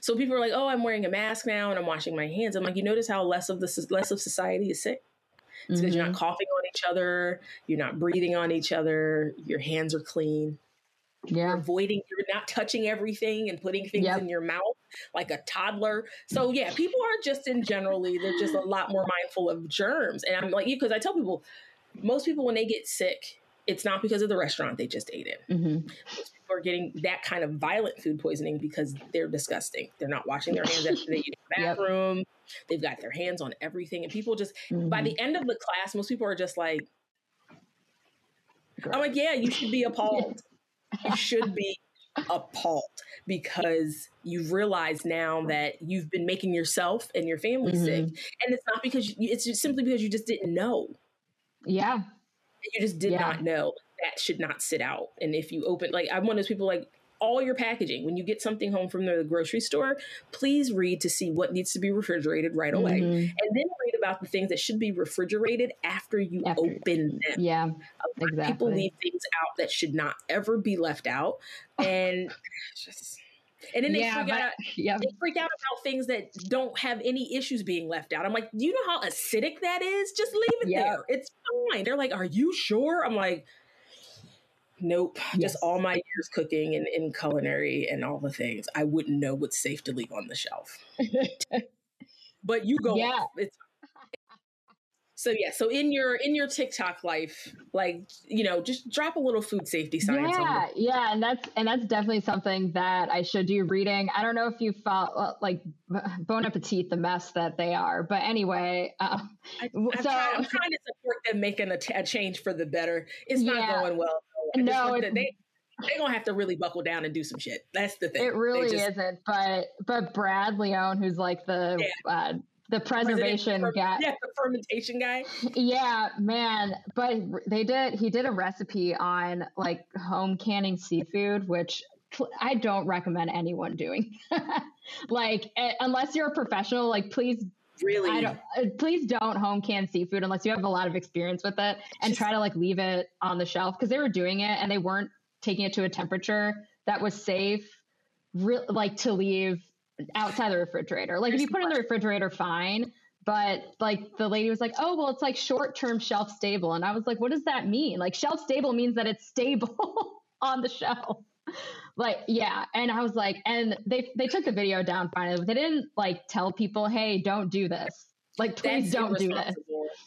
B: So people are like, "Oh, I'm wearing a mask now and I'm washing my hands." I'm like, "You notice how less of the less of society is sick? It's because mm-hmm. you're not mm-hmm. coughing on each other, you're not breathing on each other, your hands are clean." Yeah. You're avoiding, you're not touching everything and putting things yep. in your mouth like a toddler. So yeah, people are just in generally, they're just a lot more mindful of germs. And I'm like, you, because I tell people, most people when they get sick, it's not because of the restaurant they just ate in. Mm-hmm. People are getting that kind of violent food poisoning because they're disgusting. They're not washing their hands after they use the bathroom. Yep. They've got their hands on everything. And people just, mm-hmm. by the end of the class, most people are just like, I'm like, yeah, you should be appalled. you should be appalled because you've realized now that you've been making yourself and your family mm-hmm. sick and it's not because you, it's just simply because you just didn't know
A: yeah
B: you just did yeah. not know that should not sit out and if you open like i'm one of those people like all your packaging. When you get something home from the grocery store, please read to see what needs to be refrigerated right away. Mm-hmm. And then read about the things that should be refrigerated after you after. open them.
A: Yeah. Exactly.
B: People leave things out that should not ever be left out. And just and then they yeah, freak but, out. Yep. They freak out about things that don't have any issues being left out. I'm like, do you know how acidic that is? Just leave it yep. there. It's fine. They're like, are you sure? I'm like, Nope. Yes. Just all my years cooking and in culinary and all the things. I wouldn't know what's safe to leave on the shelf. but you go. Yeah. It's so yeah, so in your in your TikTok life, like you know, just drop a little food safety science.
A: Yeah, yeah, and that's and that's definitely something that I should do reading. I don't know if you felt like Bon Appetit, the mess that they are, but anyway. Um, I,
B: am so trying, I'm trying to support them making a, t- a change for the better. It's not yeah. going well. No, it, they they're gonna have to really buckle down and do some shit. That's the thing.
A: It really just, isn't. But but Brad Leone, who's like the yeah. uh, the preservation guy.
B: Yeah, the fermentation guy.
A: Yeah, man. But they did. He did a recipe on like home canning seafood, which I don't recommend anyone doing. like, unless you're a professional, like please.
B: Really,
A: I don't, uh, please don't home can seafood unless you have a lot of experience with it, and try to like leave it on the shelf because they were doing it and they weren't taking it to a temperature that was safe, re- like to leave outside the refrigerator. Like if you put it in the refrigerator, fine. But like the lady was like, oh, well, it's like short term shelf stable. And I was like, what does that mean? Like shelf stable means that it's stable on the shelf. Like, yeah. And I was like, and they, they took the video down finally. But they didn't like tell people, hey, don't do this. Like, please don't do this.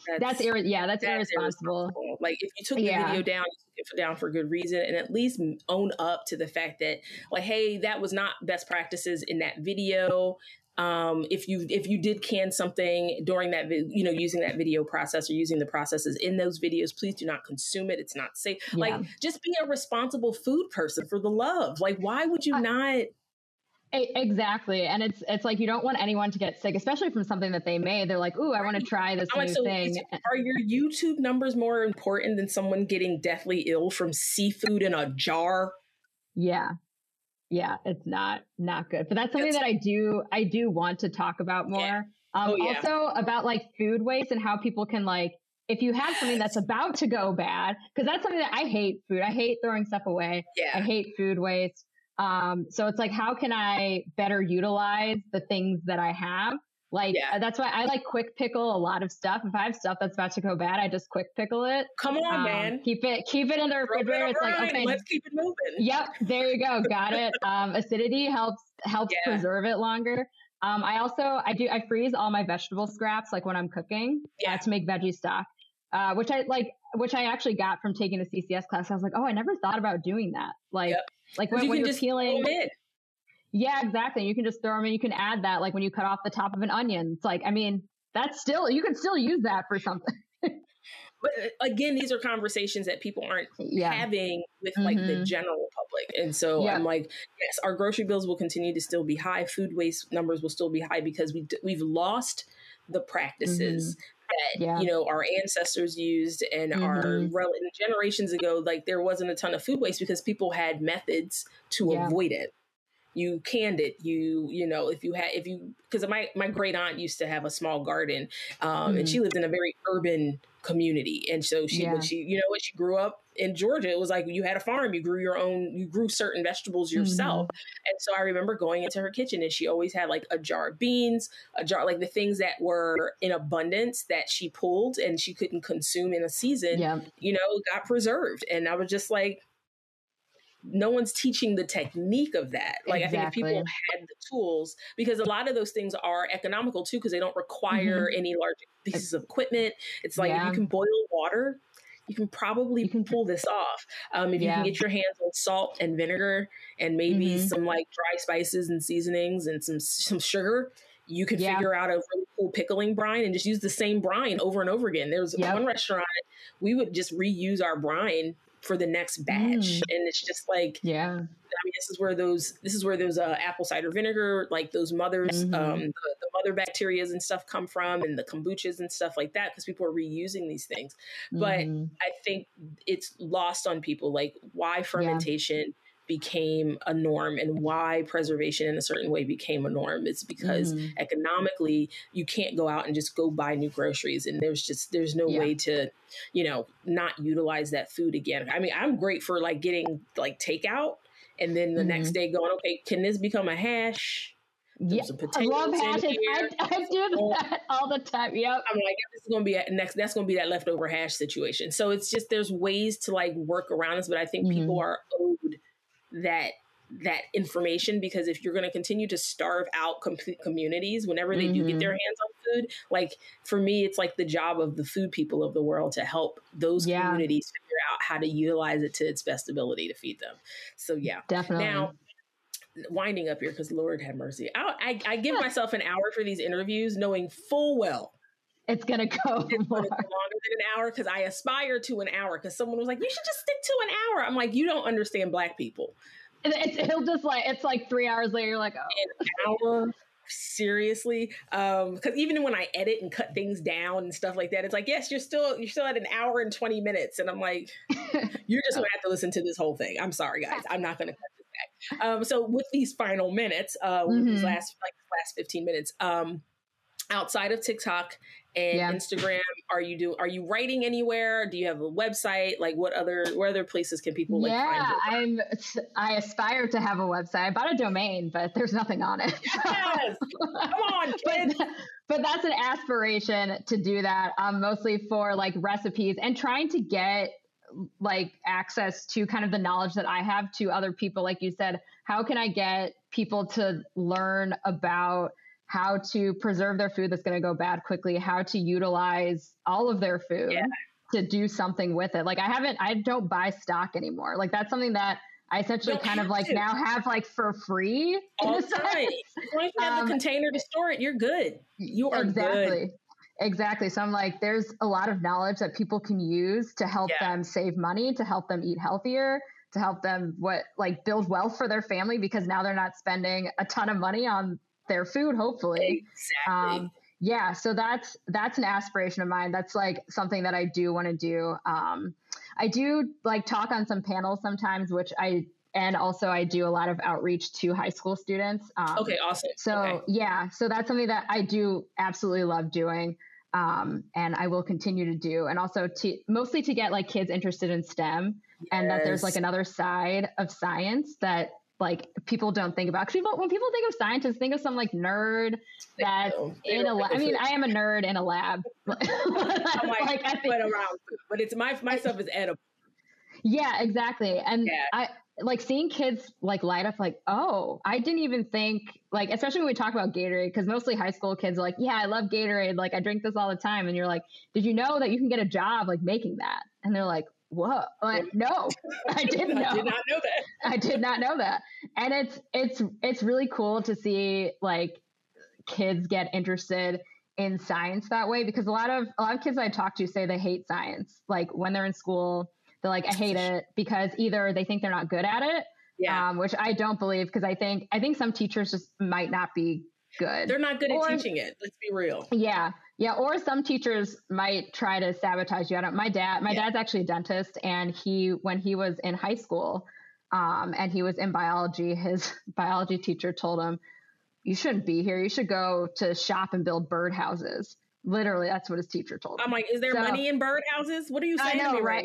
A: That's, that's ir- yeah, that's, that's irresponsible. irresponsible.
B: Like, if you took the yeah. video down, you took it down for good reason, and at least own up to the fact that, like, hey, that was not best practices in that video. Um, if you if you did can something during that, you know, using that video process or using the processes in those videos, please do not consume it. It's not safe. Yeah. Like, just be a responsible food person for the love. Like, why would you I- not?
A: Exactly. And it's it's like you don't want anyone to get sick, especially from something that they made. They're like, ooh, I want to try this new so thing.
B: are your YouTube numbers more important than someone getting deathly ill from seafood in a jar?
A: Yeah. Yeah, it's not not good. But that's something that I do I do want to talk about more. Yeah. Um oh, yeah. also about like food waste and how people can like if you have something that's about to go bad, because that's something that I hate food. I hate throwing stuff away. Yeah. I hate food waste. Um, so it's like, how can I better utilize the things that I have? Like yeah. that's why I like quick pickle a lot of stuff. If I have stuff that's about to go bad, I just quick pickle it.
B: Come on, um, man.
A: Keep it keep it in the refrigerator. It's like okay,
B: let's keep it moving.
A: Yep, there you go. Got it. Um, acidity helps helps yeah. preserve it longer. Um, I also I do I freeze all my vegetable scraps like when I'm cooking uh, yeah. Uh, to make veggie stock, uh, which I like which I actually got from taking a CCS class. I was like, oh, I never thought about doing that. Like. Yep like when, you when you're peeling. Yeah, exactly. You can just throw them in. You can add that, like when you cut off the top of an onion. It's like, I mean, that's still you can still use that for something.
B: but uh, again, these are conversations that people aren't yeah. having with mm-hmm. like the mm-hmm. general public, and so yeah. I'm like, yes, our grocery bills will continue to still be high. Food waste numbers will still be high because we we've lost the practices mm-hmm that yeah. you know our ancestors used and mm-hmm. our rel- generations ago like there wasn't a ton of food waste because people had methods to avoid it you canned it you you know if you had if you because my my great aunt used to have a small garden um mm-hmm. and she lived in a very urban community and so she yeah. when she you know when she grew up in Georgia it was like you had a farm you grew your own you grew certain vegetables yourself mm-hmm. and so I remember going into her kitchen and she always had like a jar of beans a jar like the things that were in abundance that she pulled and she couldn't consume in a season yeah. you know got preserved and I was just like no one's teaching the technique of that. Like exactly. I think if people had the tools, because a lot of those things are economical too, because they don't require mm-hmm. any large pieces of equipment. It's like yeah. if you can boil water, you can probably you can pull this off. Um, if yeah. you can get your hands on salt and vinegar and maybe mm-hmm. some like dry spices and seasonings and some some sugar, you could yeah. figure out a really cool pickling brine and just use the same brine over and over again. There's yep. one restaurant we would just reuse our brine for the next batch mm. and it's just like
A: yeah
B: i mean this is where those this is where those uh, apple cider vinegar like those mothers mm-hmm. um the, the, mother bacterias and stuff come from and the kombuchas and stuff like that because people are reusing these things but mm-hmm. i think it's lost on people like why fermentation yeah became a norm and why preservation in a certain way became a norm it's because mm-hmm. economically you can't go out and just go buy new groceries and there's just there's no yeah. way to you know not utilize that food again i mean i'm great for like getting like takeout and then the mm-hmm. next day going okay can this become a hash
A: yeah, I love hashes. I, I, do that all the time. Yep.
B: I'm like, this is gonna be a next. That's gonna be that leftover hash situation. So it's just there's ways to like work around this, but I think mm-hmm. people are owed that that information because if you're going to continue to starve out complete communities whenever they mm-hmm. do get their mm-hmm. hands on food like for me it's like the job of the food people of the world to help those yeah. communities figure out how to utilize it to its best ability to feed them so yeah
A: definitely
B: now winding up here because lord have mercy I, I, I give myself an hour for these interviews knowing full well
A: it's gonna go
B: it's
A: more.
B: Gonna go longer than an hour because I aspire to an hour. Because someone was like, "You should just stick to an hour." I'm like, "You don't understand Black people."
A: It's, it'll just like it's like three hours later. You're like, "Oh,
B: an hour." seriously um because even when i edit and cut things down and stuff like that it's like yes you're still you're still at an hour and 20 minutes and i'm like you're just gonna have to listen to this whole thing i'm sorry guys i'm not gonna cut this back um so with these final minutes uh mm-hmm. these last like last 15 minutes um outside of tiktok and yeah. Instagram? Are you do are you writing anywhere? Do you have a website? Like what other what other places can people like
A: yeah, I'm I aspire to have a website. I bought a domain, but there's nothing on it.
B: Yes. Come on, kids.
A: but, but that's an aspiration to do that. Um mostly for like recipes and trying to get like access to kind of the knowledge that I have to other people. Like you said, how can I get people to learn about how to preserve their food that's going to go bad quickly, how to utilize all of their food yeah. to do something with it. Like I haven't, I don't buy stock anymore. Like that's something that I essentially kind of like to. now have like for free.
B: All right. As long as you have um, the container to store it, you're good. You are
A: exactly.
B: good.
A: Exactly. So I'm like, there's a lot of knowledge that people can use to help yeah. them save money, to help them eat healthier, to help them what like build wealth for their family because now they're not spending a ton of money on their food hopefully
B: exactly. Um,
A: yeah so that's that's an aspiration of mine that's like something that i do want to do um, i do like talk on some panels sometimes which i and also i do a lot of outreach to high school students
B: um, okay awesome
A: so
B: okay.
A: yeah so that's something that i do absolutely love doing um, and i will continue to do and also to mostly to get like kids interested in stem yes. and that there's like another side of science that like people don't think about. Cause when people think of scientists, think of some like nerd that's in a lab. I mean, I am a nerd in a lab. like,
B: like I think, around, but it's my my stuff is edible.
A: Yeah, exactly. And yeah. I like seeing kids like light up like, oh, I didn't even think like, especially when we talk about Gatorade, because mostly high school kids are like, yeah, I love Gatorade. Like I drink this all the time. And you're like, did you know that you can get a job like making that? And they're like, what? Like, no, I didn't know. I
B: did not know that.
A: I did not know that. And it's it's it's really cool to see like kids get interested in science that way because a lot of a lot of kids I talk to say they hate science. Like when they're in school, they're like, I hate it because either they think they're not good at it, yeah. um, which I don't believe because I think I think some teachers just might not be good.
B: They're not good or, at teaching it. Let's be real.
A: Yeah. Yeah, or some teachers might try to sabotage you. I don't. My dad, my yeah. dad's actually a dentist, and he, when he was in high school, um, and he was in biology. His biology teacher told him, "You shouldn't be here. You should go to shop and build birdhouses." Literally, that's what his teacher told him.
B: I'm like, "Is there so, money in birdhouses? What are you saying know, to me right, right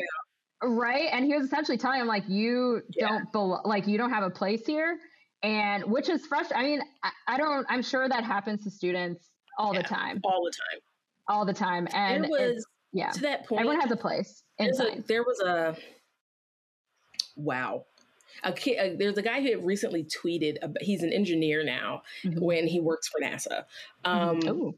A: now?" Right, and he was essentially telling him like, "You yeah. don't belo- like you don't have a place here." and which is frustrating. I mean, I, I, don't. I'm sure that happens to students all yeah, the time.
B: All the time.
A: All the time. And
B: it was yeah to that point.
A: Everyone has a place.
B: A, there was a wow. A kid, uh, there's a guy who recently tweeted. About, he's an engineer now mm-hmm. when he works for NASA. Mm-hmm. Um,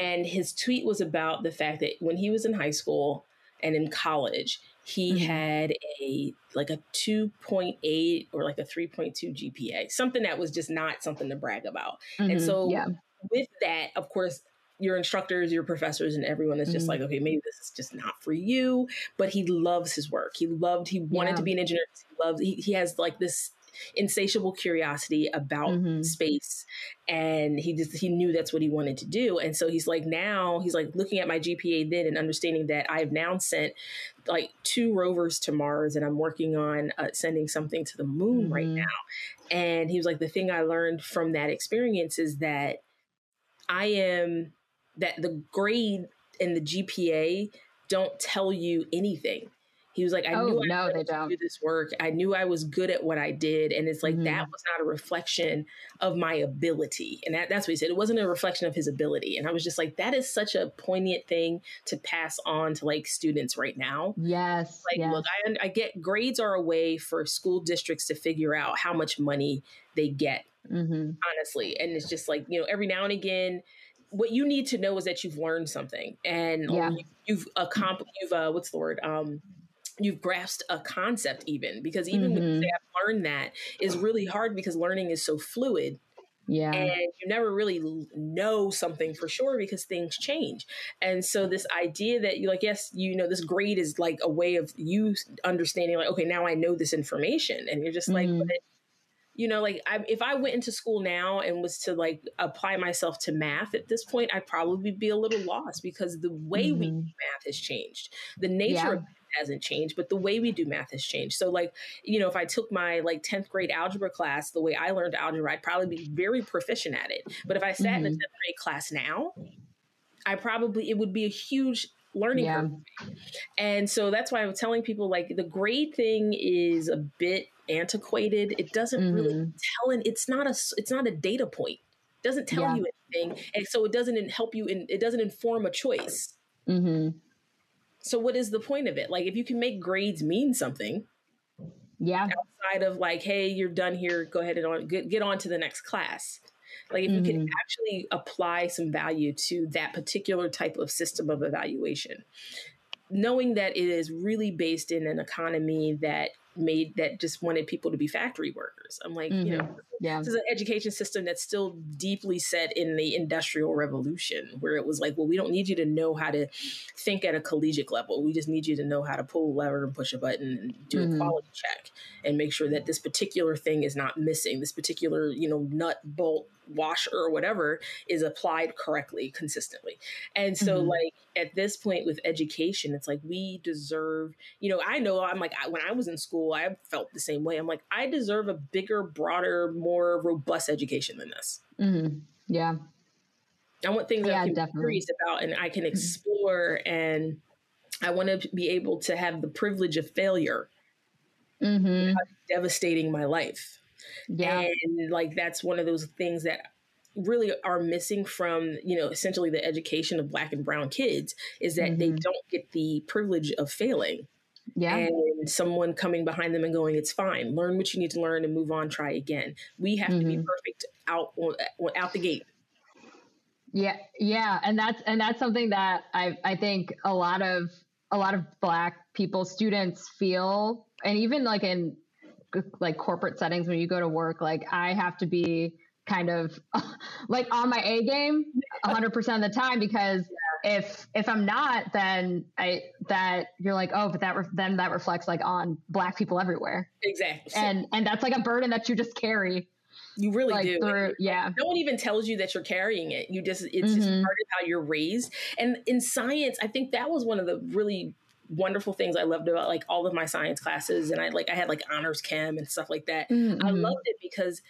B: and his tweet was about the fact that when he was in high school and in college, he mm-hmm. had a like a 2.8 or like a 3.2 GPA, something that was just not something to brag about. Mm-hmm. And so yeah. with that, of course, your instructors, your professors, and everyone is just mm-hmm. like, okay, maybe this is just not for you. But he loves his work. He loved, he wanted yeah. to be an engineer. He loves, he, he has like this insatiable curiosity about mm-hmm. space and he just he knew that's what he wanted to do and so he's like now he's like looking at my gpa then and understanding that i've now sent like two rovers to mars and i'm working on uh, sending something to the moon mm-hmm. right now and he was like the thing i learned from that experience is that i am that the grade and the gpa don't tell you anything he was like, I
A: oh,
B: knew I
A: no, they don't.
B: do this work. I knew I was good at what I did. And it's like mm-hmm. that was not a reflection of my ability. And that, that's what he said. It wasn't a reflection of his ability. And I was just like, that is such a poignant thing to pass on to like students right now.
A: Yes.
B: Like,
A: yes.
B: look, I, I get grades are a way for school districts to figure out how much money they get, mm-hmm. honestly. And it's just like, you know, every now and again, what you need to know is that you've learned something and yeah. you, have accomplished, you've, uh, what's the word? Um, you've grasped a concept even because even mm-hmm. when you mm-hmm. say I've learned that is really hard because learning is so fluid.
A: Yeah.
B: And you never really know something for sure because things change. And so this idea that you like, yes, you know, this grade is like a way of you understanding like, okay, now I know this information. And you're just mm-hmm. You know, like I, if I went into school now and was to like apply myself to math at this point, I'd probably be a little lost because the way mm-hmm. we do math has changed. The nature yeah. of hasn't changed, but the way we do math has changed. So, like, you know, if I took my like 10th grade algebra class the way I learned algebra, I'd probably be very proficient at it. But if I sat mm-hmm. in a 10th grade class now, I probably, it would be a huge learning yeah. curve. And so that's why I'm telling people like the grade thing is a bit antiquated. It doesn't mm-hmm. really tell, and it's not a, it's not a data point. It doesn't tell yeah. you anything. And so it doesn't help you in, it doesn't inform a choice. Mm-hmm. So what is the point of it? Like if you can make grades mean something,
A: yeah,
B: outside of like, hey, you're done here, go ahead and on get, get on to the next class. Like if mm-hmm. you can mm-hmm. actually apply some value to that particular type of system of evaluation, knowing that it is really based in an economy that made that just wanted people to be factory workers. I'm like, mm-hmm. you know, yeah. this is an education system that's still deeply set in the industrial revolution, where it was like, well, we don't need you to know how to think at a collegiate level. We just need you to know how to pull a lever and push a button and do mm-hmm. a quality check and make sure that this particular thing is not missing. This particular, you know, nut, bolt, washer or whatever is applied correctly consistently and so mm-hmm. like at this point with education it's like we deserve you know i know i'm like I, when i was in school i felt the same way i'm like i deserve a bigger broader more robust education than this
A: mm-hmm. yeah
B: i want things yeah, that i'm curious about and i can mm-hmm. explore and i want to be able to have the privilege of failure mm-hmm. devastating my life
A: yeah.
B: And like that's one of those things that really are missing from, you know, essentially the education of black and brown kids is that mm-hmm. they don't get the privilege of failing.
A: Yeah.
B: And someone coming behind them and going, it's fine. Learn what you need to learn and move on, try again. We have mm-hmm. to be mm-hmm. perfect out out the gate.
A: Yeah, yeah, and that's and that's something that I I think a lot of a lot of black people students feel and even like in like corporate settings when you go to work like i have to be kind of like on my a game 100% of the time because. If if i'm not then i that you're like oh but that re- then that reflects like on black people everywhere
B: exactly
A: and and that's like a burden that you just carry
B: you really like, do.
A: Through, yeah.
B: No one even tells you that you're carrying it. You just, it's mm-hmm. just part of how you're raised. And in science, I think that was one of the really wonderful things I loved about like all of my science classes, and I like I had like honors chem and stuff like that. Mm-hmm. I loved it because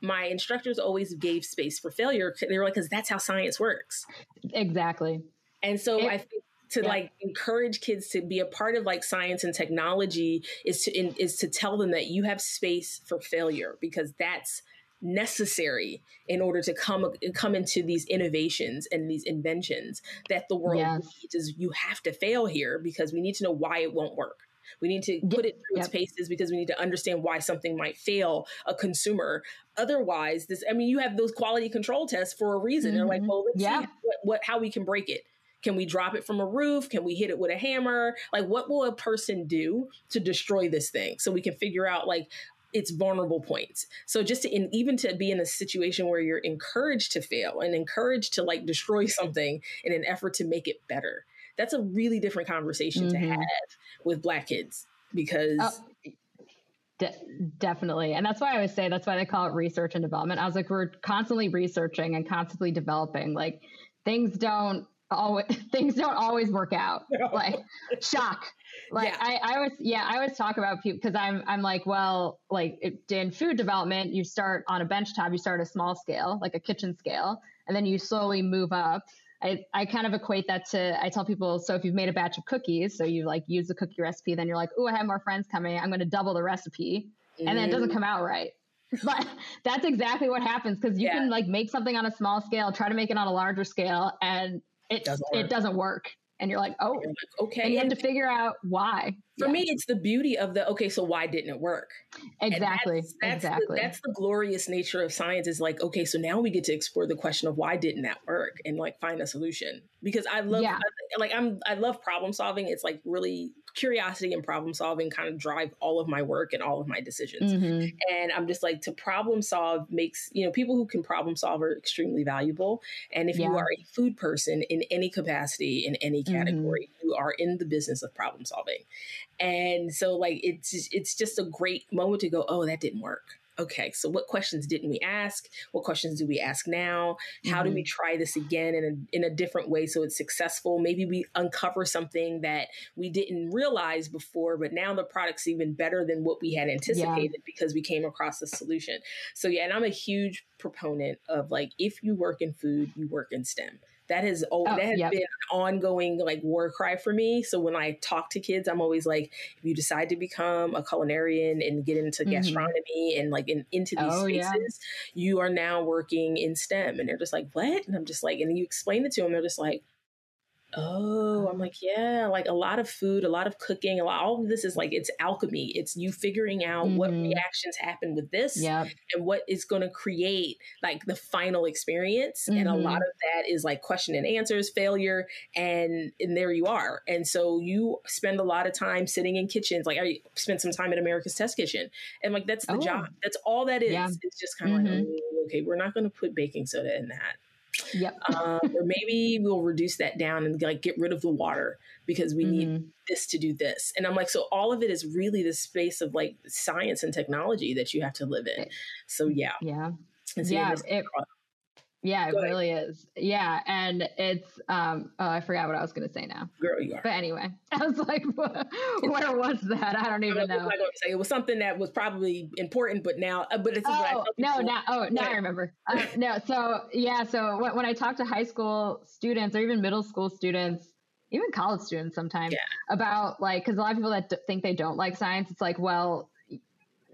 B: my instructors always gave space for failure. They were like, because that's how science works.
A: Exactly.
B: And so it, I think to yeah. like encourage kids to be a part of like science and technology is to in, is to tell them that you have space for failure because that's necessary in order to come come into these innovations and these inventions that the world yes. needs is you have to fail here because we need to know why it won't work we need to put it through yep. its paces because we need to understand why something might fail a consumer. Otherwise, this I mean, you have those quality control tests for a reason. Mm-hmm. They're like, mm-hmm. well, let's yeah. see what, what how we can break it. Can we drop it from a roof? Can we hit it with a hammer? Like, what will a person do to destroy this thing? So we can figure out, like, its vulnerable points. So just to in, even to be in a situation where you're encouraged to fail and encouraged to like destroy something in an effort to make it better. That's a really different conversation mm-hmm. to have with black kids because oh,
A: de- definitely. And that's why I always say that's why they call it research and development. I was like we're constantly researching and constantly developing. Like things don't always things don't always work out. No. Like shock. Like yeah. I, I always yeah, I always talk about people because I'm I'm like, well, like in food development, you start on a bench top, you start a small scale, like a kitchen scale, and then you slowly move up. I, I kind of equate that to I tell people so if you've made a batch of cookies, so you like use the cookie recipe, then you're like, oh, I have more friends coming, I'm going to double the recipe, mm. and then it doesn't mm. come out right. But that's exactly what happens because you yeah. can like make something on a small scale, try to make it on a larger scale, and it doesn't it doesn't work and you're like oh okay and you have to figure out why
B: for yeah. me it's the beauty of the okay so why didn't it work
A: exactly that's, that's exactly
B: the, that's the glorious nature of science is like okay so now we get to explore the question of why didn't that work and like find a solution because i love yeah. I, like i'm i love problem solving it's like really curiosity and problem solving kind of drive all of my work and all of my decisions. Mm-hmm. And I'm just like to problem solve makes, you know, people who can problem solve are extremely valuable. And if yeah. you are a food person in any capacity, in any mm-hmm. category, mm-hmm. you are in the business of problem solving. And so like it's it's just a great moment to go, oh, that didn't work okay, so what questions didn't we ask? What questions do we ask now? How mm-hmm. do we mm-hmm. try this again in a, in a different way so it's successful? Maybe we uncover something that we didn't realize before, but now the product's even better than what we had anticipated yeah. because we came across a solution. So, yeah, and I'm a huge proponent of like, if you work in food, you work in STEM. That has oh, that has yep. been an ongoing like war cry for me. So when I talk to kids, I'm always like, if you decide to become a culinarian and get into mm-hmm. gastronomy and like in, into these oh, spaces, yeah. you are now working in STEM. And they're just like, what? And I'm just like, and you explain it to them, they're just like, Oh, I'm like, yeah, like a lot of food, a lot of cooking, a lot, all of this is like it's alchemy. It's you figuring out mm-hmm. what reactions happen with this yep. and what is going to create like the final experience. Mm-hmm. And a lot mm-hmm. of that is like question and answers, failure, and and there you are. And so you spend a lot of time sitting in kitchens. Like I spent some time at America's Test Kitchen, and like that's the oh. job. That's all that is. Yeah. It's just kind of mm-hmm. like, oh, okay, we're not going to put baking soda in that.
A: Yep.
B: um, or maybe we'll reduce that down and like get rid of the water because we mm-hmm. need this to do this. And I'm like, so all of it is really the space of like science and technology that you have to live in. So yeah.
A: Yeah. yeah. It, yeah, it Go really ahead. is. Yeah, and it's um oh I forgot what I was gonna say now.
B: Girl, you are.
A: But anyway, I was like, where was that? I don't even know.
B: I was say it was something that was probably important, but now, uh, but it's
A: oh no, now oh now I remember. Uh, no, so yeah, so when, when I talk to high school students or even middle school students, even college students sometimes yeah. about like because a lot of people that d- think they don't like science, it's like well,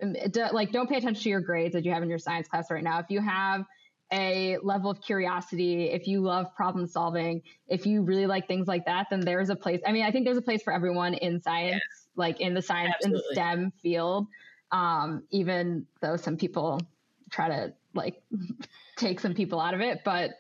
A: d- like don't pay attention to your grades that you have in your science class right now. If you have a level of curiosity, if you love problem solving, if you really like things like that, then there's a place. I mean, I think there's a place for everyone in science, yes. like in the science Absolutely. in the STEM field. Um, even though some people try to like take some people out of it, but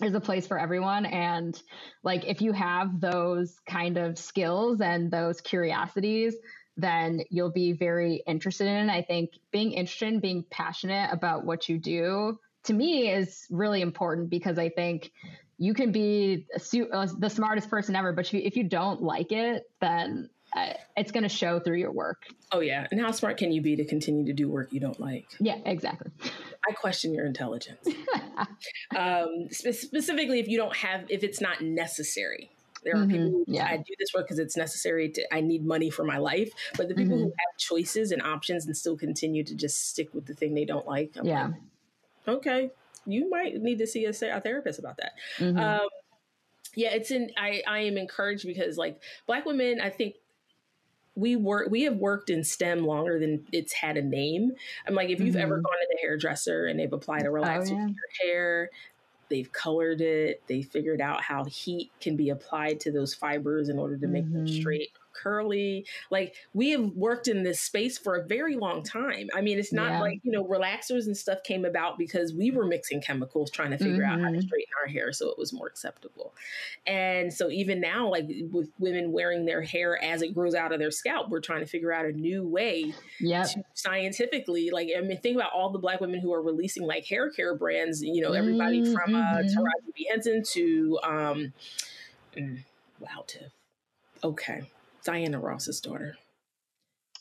A: there's a place for everyone. And like if you have those kind of skills and those curiosities, then you'll be very interested in. I think being interested in being passionate about what you do to me is really important because I think you can be su- uh, the smartest person ever, but if you, if you don't like it, then uh, it's going to show through your work.
B: Oh yeah, and how smart can you be to continue to do work you don't like?
A: Yeah, exactly.
B: I question your intelligence. um, spe- specifically, if you don't have, if it's not necessary. There are mm-hmm. people who yeah. I do this work because it's necessary to I need money for my life. But the people mm-hmm. who have choices and options and still continue to just stick with the thing they don't like, I'm yeah. Like, okay, you might need to see a, a therapist about that. Mm-hmm. Um, yeah, it's in. I I am encouraged because like black women, I think we work we have worked in STEM longer than it's had a name. I'm like, if you've mm-hmm. ever gone to the hairdresser and they've applied a relaxer oh, yeah. to your hair, they've colored it, they figured out how heat can be applied to those fibers in order to make mm-hmm. them straight curly. Like we have worked in this space for a very long time. I mean, it's not yeah. like, you know, relaxers and stuff came about because we were mixing chemicals trying to figure mm-hmm. out how to mm-hmm. straighten our hair so it was more acceptable. And so even now, like with women wearing their hair as it grows out of their scalp, we're trying to figure out a new way yep. to scientifically, like, I mean, think about all the black women who are releasing like hair care brands, you know, everybody mm-hmm. from uh, mm-hmm. Taraji P. Henson to, um, mm, wow, Tiff. Okay. Diana Ross's daughter.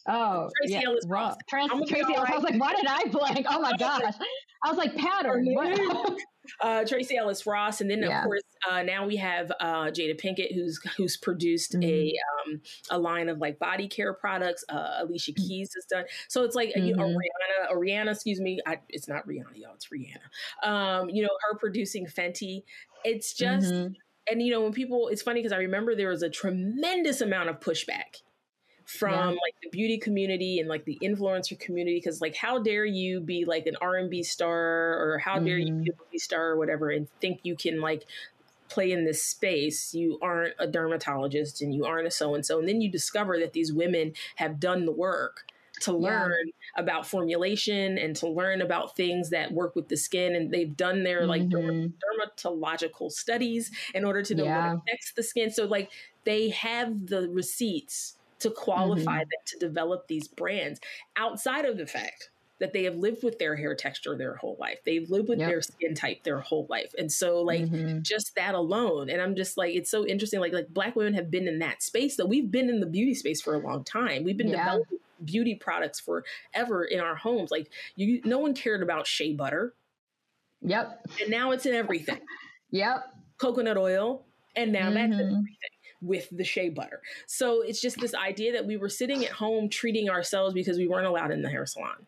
A: Oh, Tracee yeah. Ellis Ross. Trans- Tracee Ellis. Right. I was like, why did I blank? Oh my gosh. I was like, pattern.
B: uh, Tracee Ellis Ross, and then yeah. of course uh, now we have uh, Jada Pinkett, who's who's produced mm-hmm. a um, a line of like body care products. Uh, Alicia mm-hmm. Keys has done so. It's like mm-hmm. you know, mm-hmm. Rihanna, or Rihanna, excuse me. I, it's not Rihanna, y'all. It's Rihanna. Um, you know, her producing Fenty. It's just mm-hmm and you know when people it's funny because i remember there was a tremendous amount of pushback from yeah. like the beauty community and like the influencer community because like how dare you be like an r&b star or how mm-hmm. dare you be a movie star or whatever and think you can like play in this space you aren't a dermatologist and you aren't a so and so and then you discover that these women have done the work to learn yeah. about formulation and to learn about things that work with the skin. And they've done their like mm-hmm. dermatological studies in order to know yeah. what affects the skin. So like they have the receipts to qualify mm-hmm. them to develop these brands outside of the fact that they have lived with their hair texture their whole life. They've lived with yep. their skin type their whole life. And so like mm-hmm. just that alone. And I'm just like, it's so interesting. Like like black women have been in that space that we've been in the beauty space for a long time. We've been yeah. developing beauty products forever in our homes. Like you, no one cared about shea butter.
A: Yep.
B: And now it's in everything.
A: yep.
B: Coconut oil, and now mm-hmm. that's in everything with the shea butter. So it's just this idea that we were sitting at home treating ourselves because we weren't allowed in the hair salon.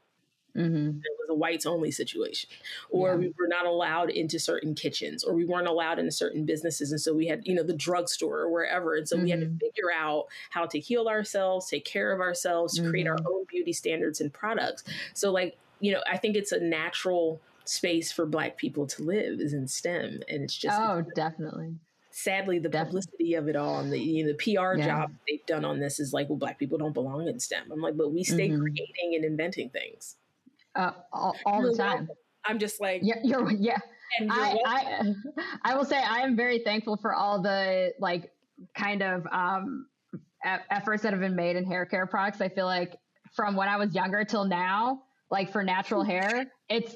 B: Mm-hmm. It was a whites only situation, or yeah. we were not allowed into certain kitchens, or we weren't allowed into certain businesses, and so we had, you know, the drugstore or wherever, and so mm-hmm. we had to mm-hmm. figure out how to heal ourselves, take care of ourselves, mm-hmm. create our mm-hmm. own beauty standards and products. So, like, you know, I think it's a natural space for Black people to live is in STEM, and it's just
A: oh, definitely
B: sadly the Definitely. publicity of it all and the you know, the PR yeah. job they've done on this is like, well, black people don't belong in STEM. I'm like, but we stay mm-hmm. creating and inventing things
A: uh, all, all the time.
B: I'm just like,
A: yeah, you're, yeah. You're I, I, I will say I am very thankful for all the like kind of um, efforts that have been made in hair care products. I feel like from when I was younger till now, like for natural hair, it's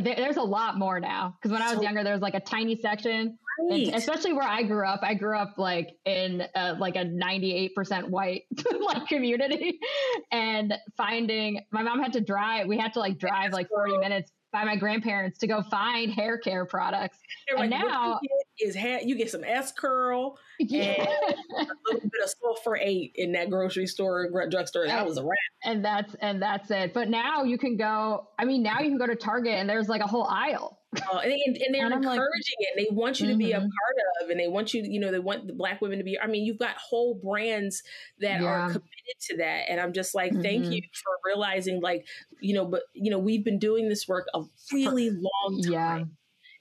A: there's a lot more now because when I was younger, there was like a tiny section, right. and especially where I grew up. I grew up like in a, like a 98% white like community, and finding my mom had to drive. We had to like drive like 40 minutes by my grandparents to go find hair care products. and like, now
B: is hair, you get some S curl yeah. and a little bit of Sulfur8 in that grocery store, drugstore. That was a wrap.
A: And that's and that's it. But now you can go. I mean, now you can go to Target and there's like a whole aisle.
B: Oh, and, and, they're and encouraging like, it. They want you to mm-hmm. be a mm-hmm. part of, and they want you, you know, they want the black women to be. I mean, you've got whole brands that yeah. are committed to that, and I'm just like, mm-hmm. thank you for realizing, like, you know, but you know, we've been doing this work a really long time. Yeah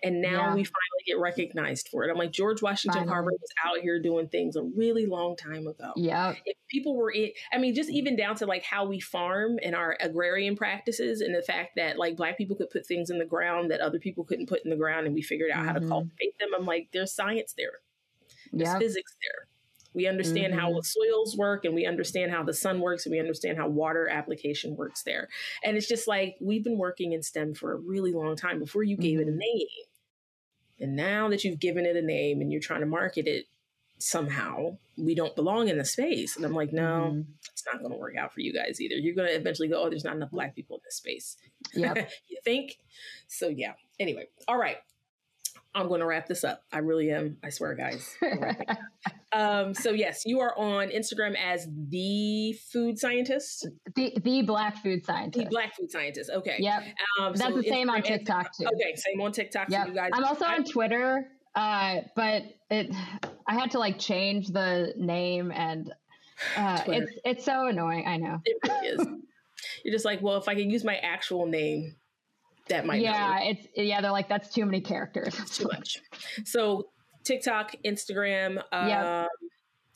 B: and now yeah. we finally get recognized for it. I'm like George Washington finally. Carver was out here doing things a really long time ago.
A: Yeah,
B: if people were in, I mean, just even down to like how we farm and our agrarian practices, and the fact that like Black people could put things in the ground that other people couldn't put in the ground, and we figured out mm-hmm. how to mm-hmm. cultivate them. I'm like, there's science there, there's yep. physics there. We understand mm-hmm. how soils work and we understand how the sun works and we understand how water application works there. And it's just like we've been working in STEM for a really long time before you gave mm-hmm. it a mm-hmm. name. And now that you've given it a name and you're trying to market it somehow, we don't belong in the space. And I'm like, no, mm-hmm. it's not going to work out for you guys either. You're going to eventually go, oh, there's not enough black people in this space.
A: Yeah.
B: you think? So, yeah. Anyway, all right. I'm going to wrap this up. I really am. I swear, guys. Um, so yes, you are on Instagram as the food scientist.
A: The the black food scientist.
B: The black food scientist. Okay.
A: Yep. Um, That's so the same Instagram on TikTok too.
B: Okay, same on TikTok.
A: Yep.
B: you guys.
A: I'm also I, on Twitter, uh, but it I had to like change the name and uh, it's it's so annoying. I know.
B: It really is. You're just like, well, if I can use my actual name, that might.
A: Yeah, it's yeah. They're like that's too many characters.
B: too much. So TikTok, Instagram. Um,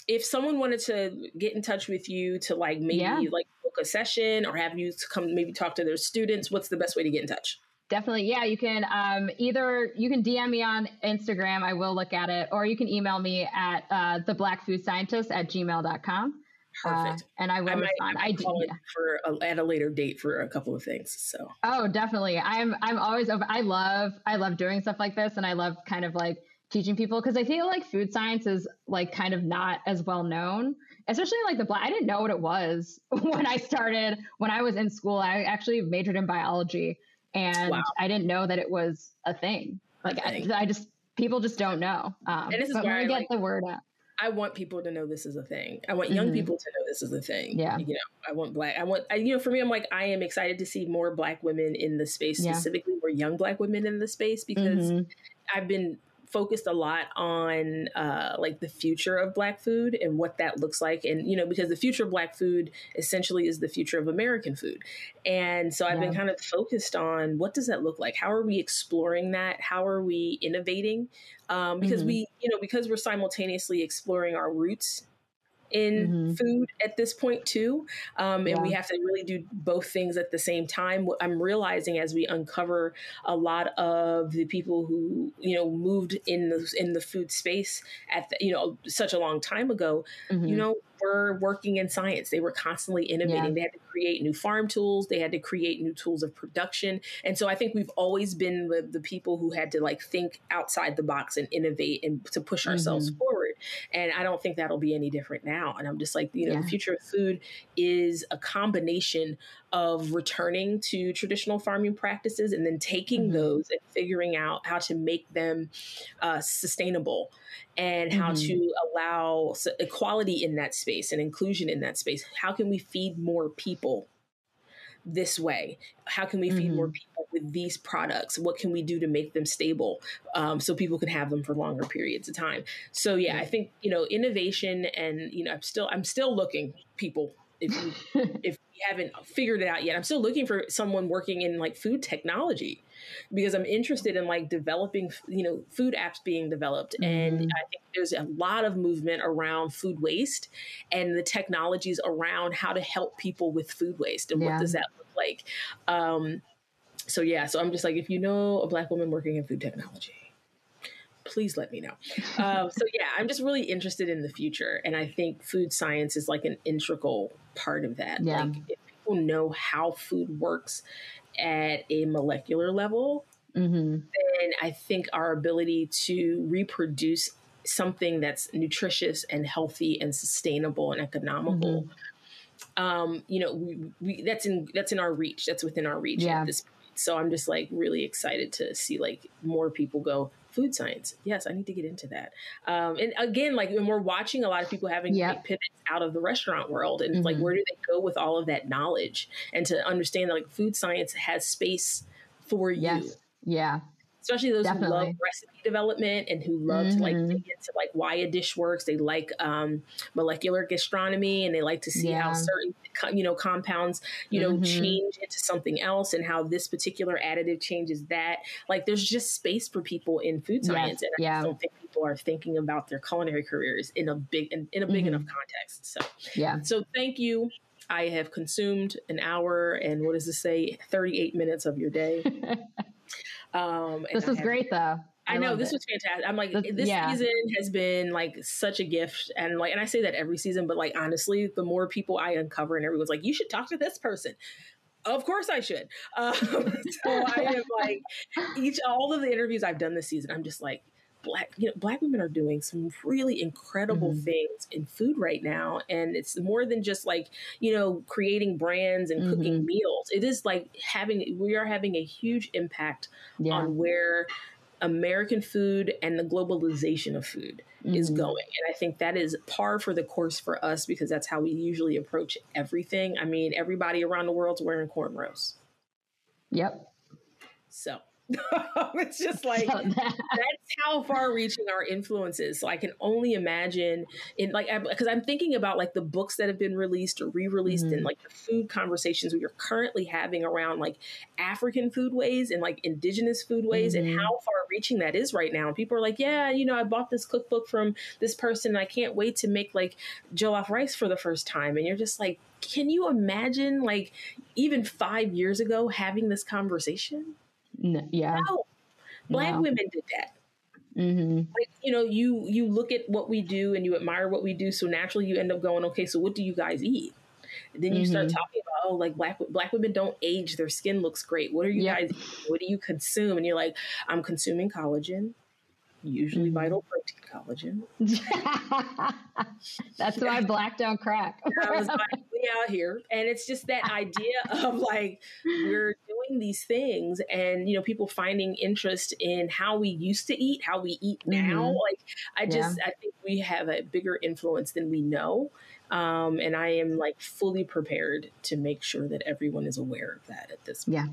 B: If someone wanted to get in touch with you to like maybe yeah. like book a session or have you come maybe talk to their students, what's the best way to get in touch?
A: Definitely. Yeah, you can um, either you can DM me on Instagram, I will look at it, or you can email me at uh, the black food scientist at gmail.com.
B: Perfect. Uh,
A: and I will I might, respond. I,
B: I do yeah. for a, at a later date for a couple of things. So.
A: Oh, definitely. I'm I'm always open. I love I love doing stuff like this, and I love kind of like teaching people because I feel like food science is like kind of not as well known, especially like the black. I didn't know what it was when I started when I was in school. I actually majored in biology, and wow. I didn't know that it was a thing. Like I, I, just people just don't know. Um, and this is but where I get like, the word out.
B: I want people to know this is a thing. I want young mm-hmm. people to know this is a thing.
A: Yeah.
B: You know, I want black, I want, I, you know, for me, I'm like, I am excited to see more black women in the space, yeah. specifically more young black women in the space, because mm-hmm. I've been focused a lot on uh, like the future of black food and what that looks like and you know because the future of black food essentially is the future of american food and so i've yeah. been kind of focused on what does that look like how are we exploring that how are we innovating um, because mm-hmm. we you know because we're simultaneously exploring our roots in mm-hmm. food at this point too um, and yeah. we have to really do both things at the same time i'm realizing as we uncover a lot of the people who you know moved in the in the food space at the, you know such a long time ago mm-hmm. you know were working in science. They were constantly innovating. Yeah. They had to create new farm tools. They had to create new tools of production. And so I think we've always been the, the people who had to like think outside the box and innovate and to push ourselves mm-hmm. Forward. And I don't think that'll be any different now. And I'm just like, you know, yeah. the future of food is a combination of returning to traditional farming practices and then taking mm-hmm. those and figuring out how to make them uh, sustainable and how mm-hmm. to allow equality in that space and inclusion in that space. How can we feed more people this way? How can we feed mm-hmm. more people with these products? What can we do to make them stable um, so people can have them for longer periods of time? So yeah, I think you know innovation and you know I'm still I'm still looking people if you, if you haven't figured it out yet. I'm still looking for someone working in like food technology because I'm interested in like developing, you know, food apps being developed. Mm. And I think there's a lot of movement around food waste and the technologies around how to help people with food waste and yeah. what does that look like. Um, so yeah, so I'm just like, if you know a black woman working in food technology, please let me know. Um, so yeah, I'm just really interested in the future, and I think food science is like an integral part of that. Yeah. Like if people know how food works at a molecular level, mm-hmm. then I think our ability to reproduce something that's nutritious and healthy and sustainable and economical. Mm-hmm. Um, you know, we, we, that's in that's in our reach. That's within our reach yeah. at this point. So I'm just like really excited to see like more people go food science. Yes, I need to get into that. Um, and again, like when we're watching a lot of people having yep. pivots out of the restaurant world, and mm-hmm. like where do they go with all of that knowledge? And to understand that like food science has space for yes. you.
A: Yeah
B: especially those Definitely. who love recipe development and who love mm-hmm. to like mm-hmm. dig into like why a dish works. They like um, molecular gastronomy and they like to see yeah. how certain you know compounds you know mm-hmm. change into something else and how this particular additive changes that. Like there's just space for people in food science, yes. and yeah. I don't think people are thinking about their culinary careers in a big in, in a big mm-hmm. enough context. So
A: yeah.
B: So thank you. I have consumed an hour and what does this say? 38 minutes of your day.
A: Um, this is great though.
B: I, I know this it. was fantastic. I'm like, this, this yeah. season has been like such a gift, and like, and I say that every season, but like honestly, the more people I uncover, and everyone's like, you should talk to this person. Of course, I should. Um, so I am like, each all of the interviews I've done this season, I'm just like, black you know black women are doing some really incredible mm-hmm. things in food right now and it's more than just like you know creating brands and mm-hmm. cooking meals it is like having we are having a huge impact yeah. on where American food and the globalization of food mm-hmm. is going. And I think that is par for the course for us because that's how we usually approach everything. I mean, everybody around the world's wearing cornrows.
A: Yep.
B: So it's just like that's how far reaching our influence is. So I can only imagine in like because I'm thinking about like the books that have been released or re-released mm-hmm. and like the food conversations we are currently having around like African foodways and like indigenous foodways mm-hmm. and how far reaching that is right now. And people are like, yeah, you know, I bought this cookbook from this person and I can't wait to make like jollof rice for the first time. And you're just like, can you imagine like even five years ago having this conversation?
A: No, yeah. No.
B: Black no. women did that. Mm-hmm. Like, you know, you you look at what we do and you admire what we do, so naturally you end up going, okay, so what do you guys eat? And then you mm-hmm. start talking about, oh, like black black women don't age; their skin looks great. What are you yep. guys? What do you consume? And you're like, I'm consuming collagen usually mm-hmm. vital protein collagen.
A: That's why black don't crack.
B: I was like, we out here. And it's just that idea of like, we're doing these things and, you know, people finding interest in how we used to eat, how we eat now. Mm-hmm. Like, I just, yeah. I think we have a bigger influence than we know. Um, and I am like fully prepared to make sure that everyone is aware of that at this point.
A: Yeah.